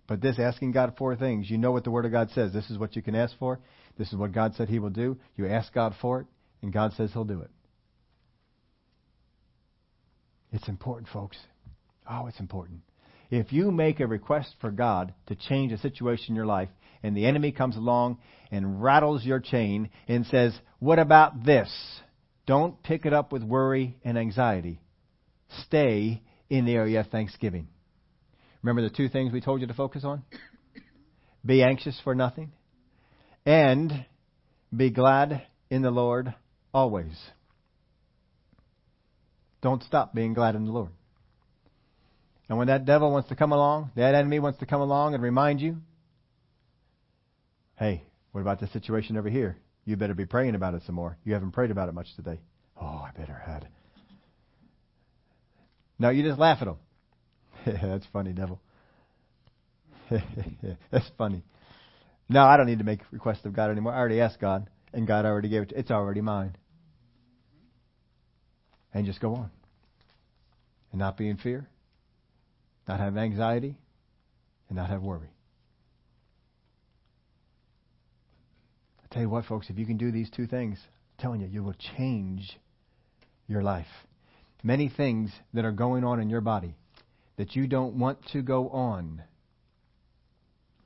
But this asking God for things, you know what the Word of God says. This is what you can ask for. This is what God said He will do. You ask God for it, and God says He'll do it. It's important, folks. Oh, it's important. If you make a request for God to change a situation in your life, and the enemy comes along and rattles your chain and says, What about this? Don't pick it up with worry and anxiety. Stay in the area of thanksgiving. Remember the two things we told you to focus on? Be anxious for nothing, and be glad in the Lord always. Don't stop being glad in the Lord. And when that devil wants to come along, that enemy wants to come along and remind you, hey, what about this situation over here? You better be praying about it some more. You haven't prayed about it much today. Oh, I better had. No, you just laugh at him. That's funny, devil. That's funny. No, I don't need to make requests of God anymore. I already asked God, and God already gave it. It's already mine. And just go on. And not be in fear, not have anxiety, and not have worry. I tell you what, folks, if you can do these two things, I'm telling you, you will change your life. Many things that are going on in your body that you don't want to go on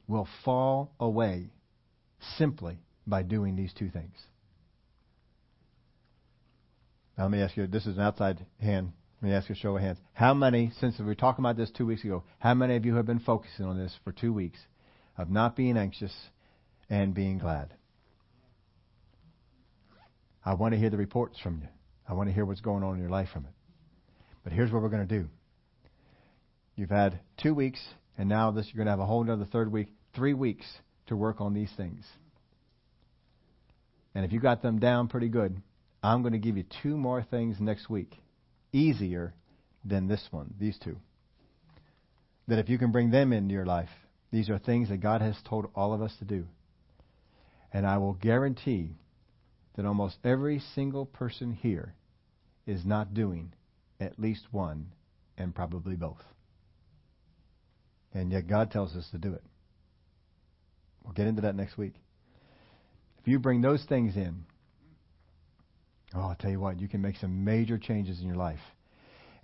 will fall away simply by doing these two things. Now, let me ask you this is an outside hand let me ask you a show of hands. How many, since we were talking about this two weeks ago, how many of you have been focusing on this for two weeks of not being anxious and being glad? I want to hear the reports from you. I want to hear what's going on in your life from it. But here's what we're going to do. You've had two weeks, and now this you're going to have a whole another third week, three weeks to work on these things. And if you got them down pretty good, I'm going to give you two more things next week easier than this one, these two. That if you can bring them into your life, these are things that God has told all of us to do. And I will guarantee that almost every single person here is not doing at least one and probably both. And yet God tells us to do it. We'll get into that next week. If you bring those things in, oh, I'll tell you what, you can make some major changes in your life.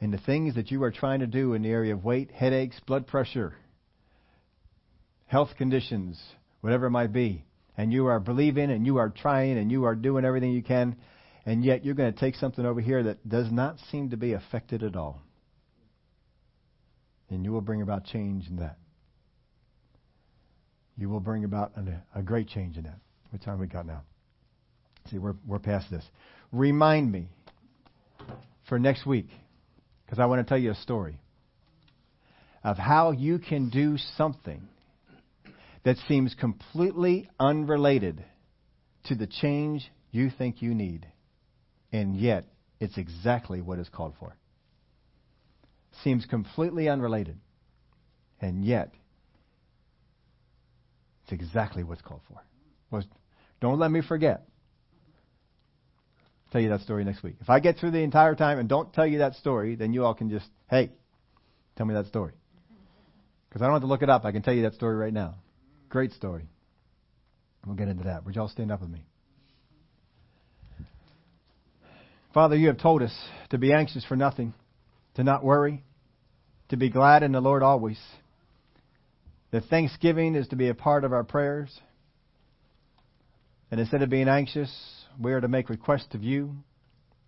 And the things that you are trying to do in the area of weight, headaches, blood pressure, health conditions, whatever it might be, and you are believing and you are trying and you are doing everything you can, and yet you're going to take something over here that does not seem to be affected at all. And you will bring about change in that. You will bring about a, a great change in that. What time we got now? See, we're, we're past this. Remind me for next week, because I want to tell you a story of how you can do something that seems completely unrelated to the change you think you need, and yet it's exactly what is called for. Seems completely unrelated, and yet it's exactly what's called for. Well, don't let me forget. I'll tell you that story next week. If I get through the entire time and don't tell you that story, then you all can just, hey, tell me that story. Because I don't have to look it up. I can tell you that story right now. Great story. We'll get into that. Would you all stand up with me? Father, you have told us to be anxious for nothing, to not worry, to be glad in the Lord always. That thanksgiving is to be a part of our prayers. And instead of being anxious, we are to make requests of you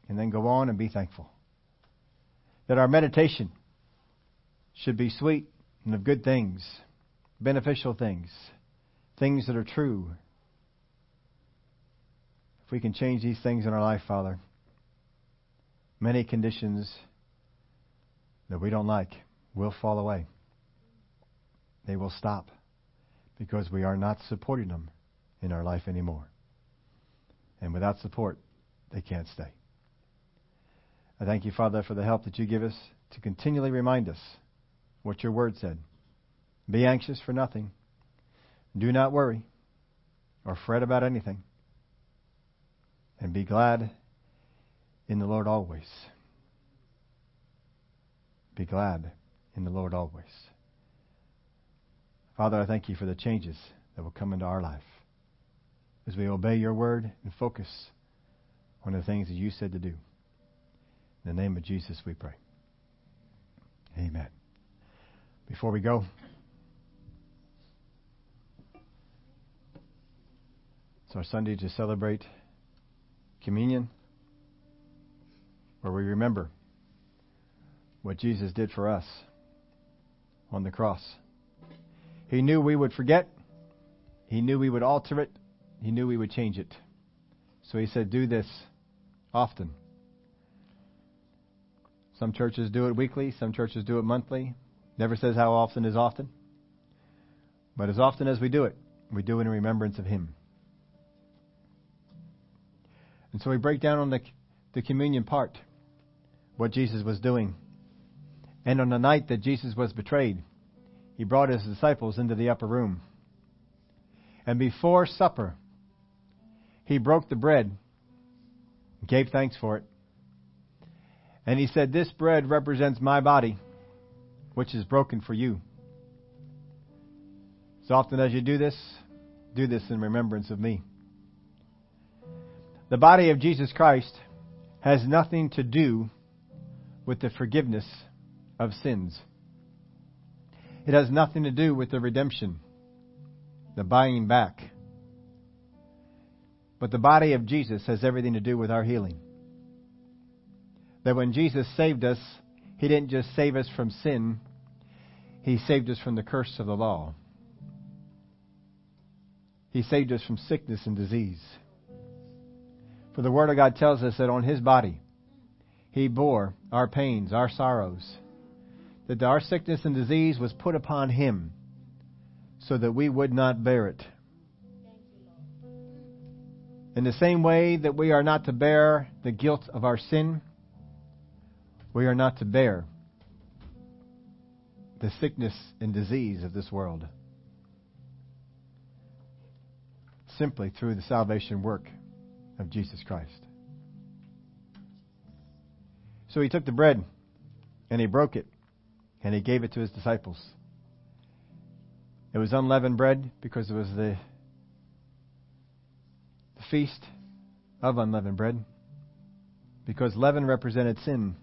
and then go on and be thankful. That our meditation should be sweet and of good things, beneficial things, things that are true. If we can change these things in our life, Father, many conditions that we don't like will fall away. They will stop because we are not supporting them in our life anymore. And without support, they can't stay. I thank you, Father, for the help that you give us to continually remind us what your word said. Be anxious for nothing do not worry or fret about anything. And be glad in the Lord always. Be glad in the Lord always. Father, I thank you for the changes that will come into our life as we obey your word and focus on the things that you said to do. In the name of Jesus, we pray. Amen. Before we go, it's our Sunday to celebrate communion, where we remember what Jesus did for us on the cross. He knew we would forget. He knew we would alter it. He knew we would change it. So he said, Do this often. Some churches do it weekly, some churches do it monthly. Never says how often is often. But as often as we do it, we do it in remembrance of Him. And so we break down on the, the communion part what Jesus was doing. And on the night that Jesus was betrayed, he brought his disciples into the upper room. And before supper, he broke the bread, gave thanks for it. And he said, This bread represents my body, which is broken for you. As often as you do this, do this in remembrance of me. The body of Jesus Christ has nothing to do with the forgiveness of sins. It has nothing to do with the redemption, the buying back. But the body of Jesus has everything to do with our healing. That when Jesus saved us, He didn't just save us from sin, He saved us from the curse of the law. He saved us from sickness and disease. For the Word of God tells us that on His body, He bore our pains, our sorrows, that our sickness and disease was put upon Him so that we would not bear it. In the same way that we are not to bear the guilt of our sin, we are not to bear the sickness and disease of this world. simply through the salvation work of Jesus Christ. So he took the bread and he broke it and he gave it to his disciples. It was unleavened bread because it was the, the feast of unleavened bread. Because leaven represented sin,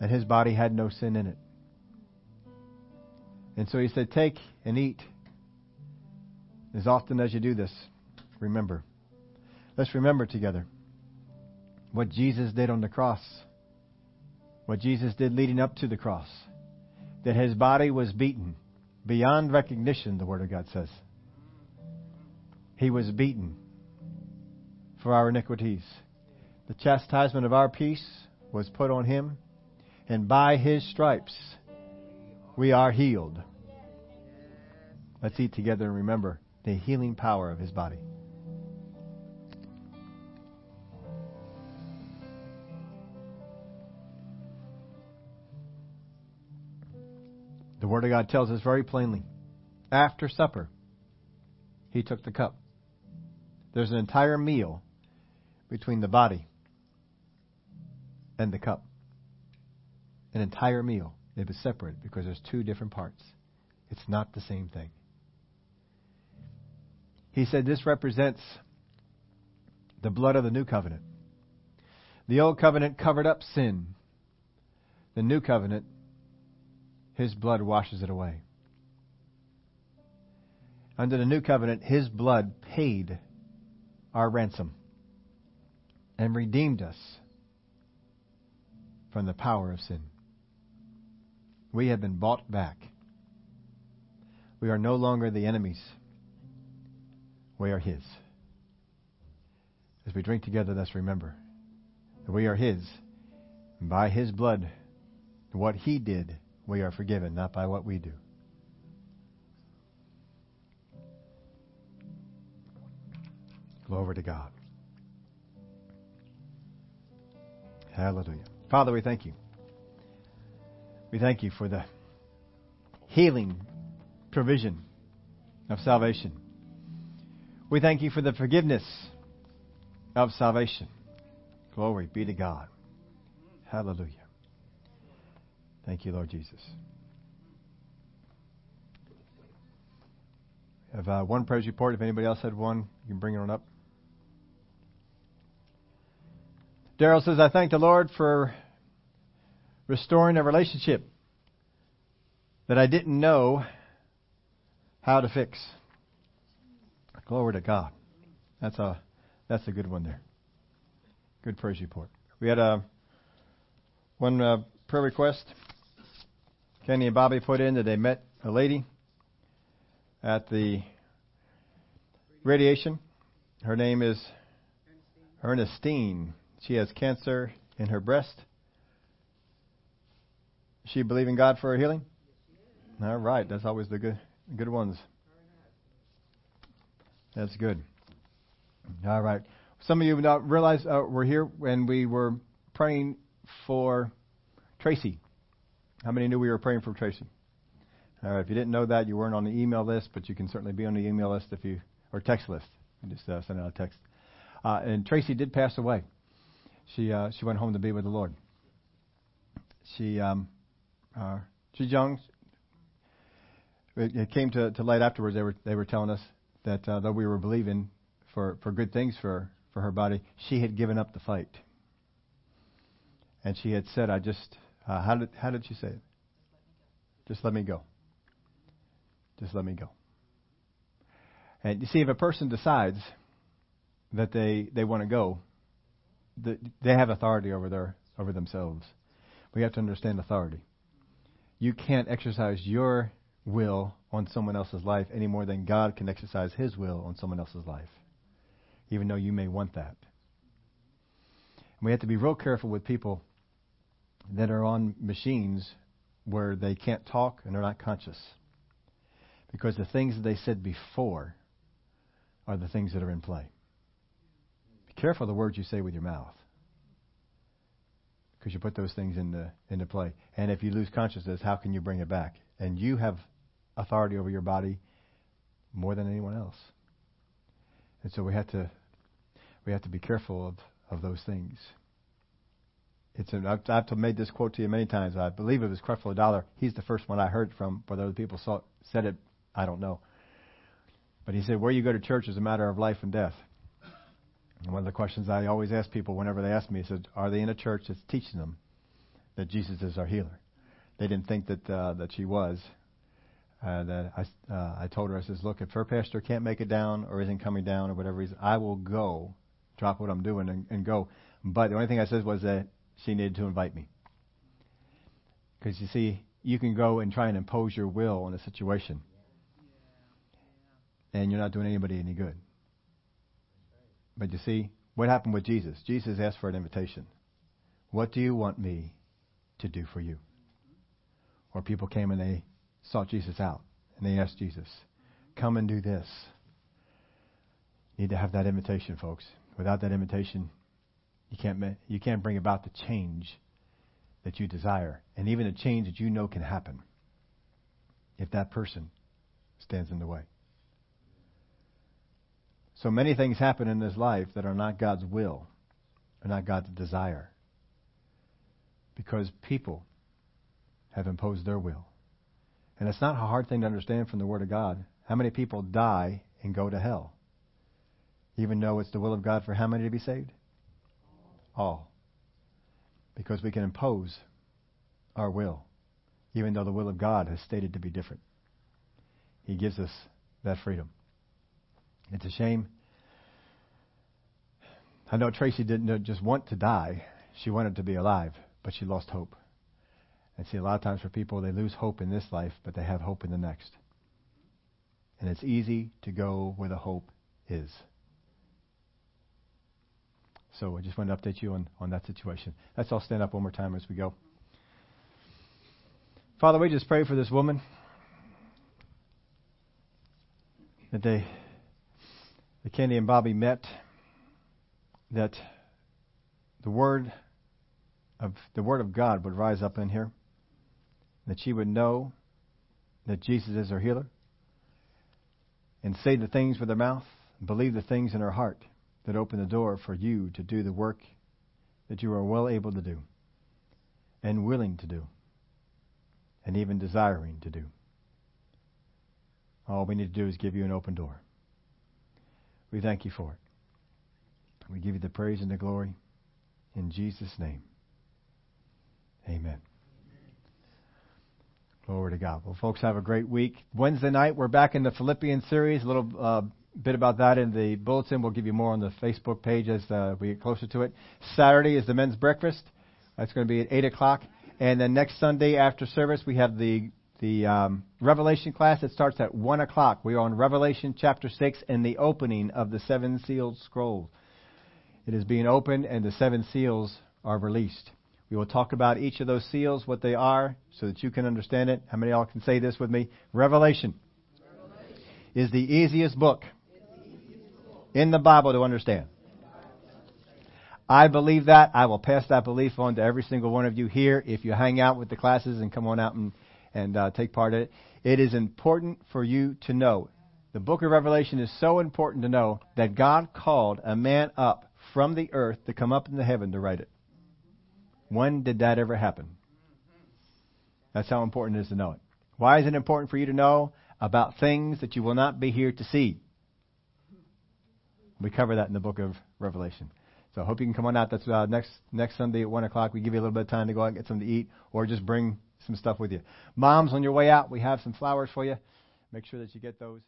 and his body had no sin in it. And so he said, Take and eat. As often as you do this, remember. Let's remember together what Jesus did on the cross, what Jesus did leading up to the cross, that his body was beaten beyond recognition, the Word of God says. He was beaten for our iniquities. The chastisement of our peace was put on him, and by his stripes we are healed. Let's eat together and remember the healing power of his body. The Word of God tells us very plainly after supper, he took the cup. There's an entire meal between the body and the cup. An entire meal. It was separate because there's two different parts. It's not the same thing. He said this represents the blood of the new covenant. The old covenant covered up sin. The new covenant, his blood washes it away. Under the new covenant, his blood paid our ransom and redeemed us from the power of sin. We have been bought back. We are no longer the enemies. We are His. As we drink together, let's remember that we are His. And by His blood, what He did, we are forgiven, not by what we do. Glory to God. Hallelujah. Father, we thank you. We thank you for the healing provision of salvation. We thank you for the forgiveness of salvation. Glory be to God. Hallelujah. Thank you, Lord Jesus. We have uh, one praise report. If anybody else had one, you can bring it on up. Daryl says, I thank the Lord for restoring a relationship that I didn't know how to fix. Glory to God. That's a that's a good one there. Good praise report. We had a one uh, prayer request. Kenny and Bobby put in that they met a lady at the radiation. Her name is Ernestine. She has cancer in her breast. She believe in God for her healing? All right, that's always the good good ones. That's good. All right. Some of you not realize uh, we're here when we were praying for Tracy. How many knew we were praying for Tracy? All right. If you didn't know that, you weren't on the email list, but you can certainly be on the email list if you or text list. You just uh, send out a text. Uh, and Tracy did pass away. She uh, she went home to be with the Lord. She um, uh, she's young. It came to, to light afterwards. They were they were telling us that uh, though we were believing for, for good things for, for her body, she had given up the fight. And she had said, I just, uh, how, did, how did she say it? Just let me go. Just let me go. And you see, if a person decides that they, they want to go, the, they have authority over their over themselves. We have to understand authority. You can't exercise your will on someone else's life any more than God can exercise His will on someone else's life, even though you may want that. And we have to be real careful with people that are on machines where they can't talk and they're not conscious. Because the things that they said before are the things that are in play. Be careful the words you say with your mouth. Because you put those things into, into play. And if you lose consciousness, how can you bring it back? And you have authority over your body more than anyone else. And so we have to we have to be careful of, of those things. It's an, I've, I've made this quote to you many times. I believe it was Creflo Dollar. He's the first one I heard from. Whether other people saw, said it, I don't know. But he said, "Where you go to church is a matter of life and death." And one of the questions I always ask people whenever they ask me is, "Are they in a church that's teaching them that Jesus is our healer?" They didn't think that uh, that she was. Uh, that I uh, I told her I says, "Look, if her pastor can't make it down or isn't coming down or whatever reason, I will go, drop what I'm doing and, and go." But the only thing I said was that she needed to invite me. Because you see, you can go and try and impose your will on a situation, and you're not doing anybody any good. But you see, what happened with Jesus? Jesus asked for an invitation. What do you want me to do for you? Or people came and they sought Jesus out and they asked Jesus, Come and do this. You need to have that invitation, folks. Without that invitation, you can't, you can't bring about the change that you desire, and even a change that you know can happen if that person stands in the way. So many things happen in this life that are not God's will, are not God's desire, because people have imposed their will. And it's not a hard thing to understand from the Word of God. How many people die and go to hell? Even though it's the will of God for how many to be saved? All. Because we can impose our will, even though the will of God has stated to be different. He gives us that freedom. It's a shame. I know Tracy didn't just want to die, she wanted to be alive, but she lost hope. And see, a lot of times for people, they lose hope in this life, but they have hope in the next. And it's easy to go where the hope is. So I just wanted to update you on, on that situation. Let's all stand up one more time as we go. Father, we just pray for this woman that they, that Candy and Bobby met, that the word of the word of God would rise up in here, that she would know that Jesus is her healer, and say the things with her mouth, believe the things in her heart that open the door for you to do the work that you are well able to do and willing to do and even desiring to do. All we need to do is give you an open door. We thank you for it. We give you the praise and the glory in Jesus' name. Amen. Glory to God. Well, folks, have a great week. Wednesday night, we're back in the Philippians series. A little uh, bit about that in the bulletin. We'll give you more on the Facebook page as uh, we get closer to it. Saturday is the men's breakfast. That's going to be at 8 o'clock. And then next Sunday after service, we have the the um, Revelation class that starts at 1 o'clock. We are on Revelation chapter 6 and the opening of the seven sealed scroll. It is being opened and the seven seals are released. We will talk about each of those seals, what they are, so that you can understand it. How many of y'all can say this with me? Revelation, Revelation. is the easiest book in the Bible to understand. I believe that. I will pass that belief on to every single one of you here if you hang out with the classes and come on out and, and uh, take part in it. It is important for you to know. The book of Revelation is so important to know that God called a man up from the earth to come up into heaven to write it. When did that ever happen? That's how important it is to know it. Why is it important for you to know about things that you will not be here to see? We cover that in the book of Revelation. So I hope you can come on out. That's uh, next next Sunday at one o'clock. We give you a little bit of time to go out and get something to eat, or just bring some stuff with you. Moms, on your way out, we have some flowers for you. Make sure that you get those.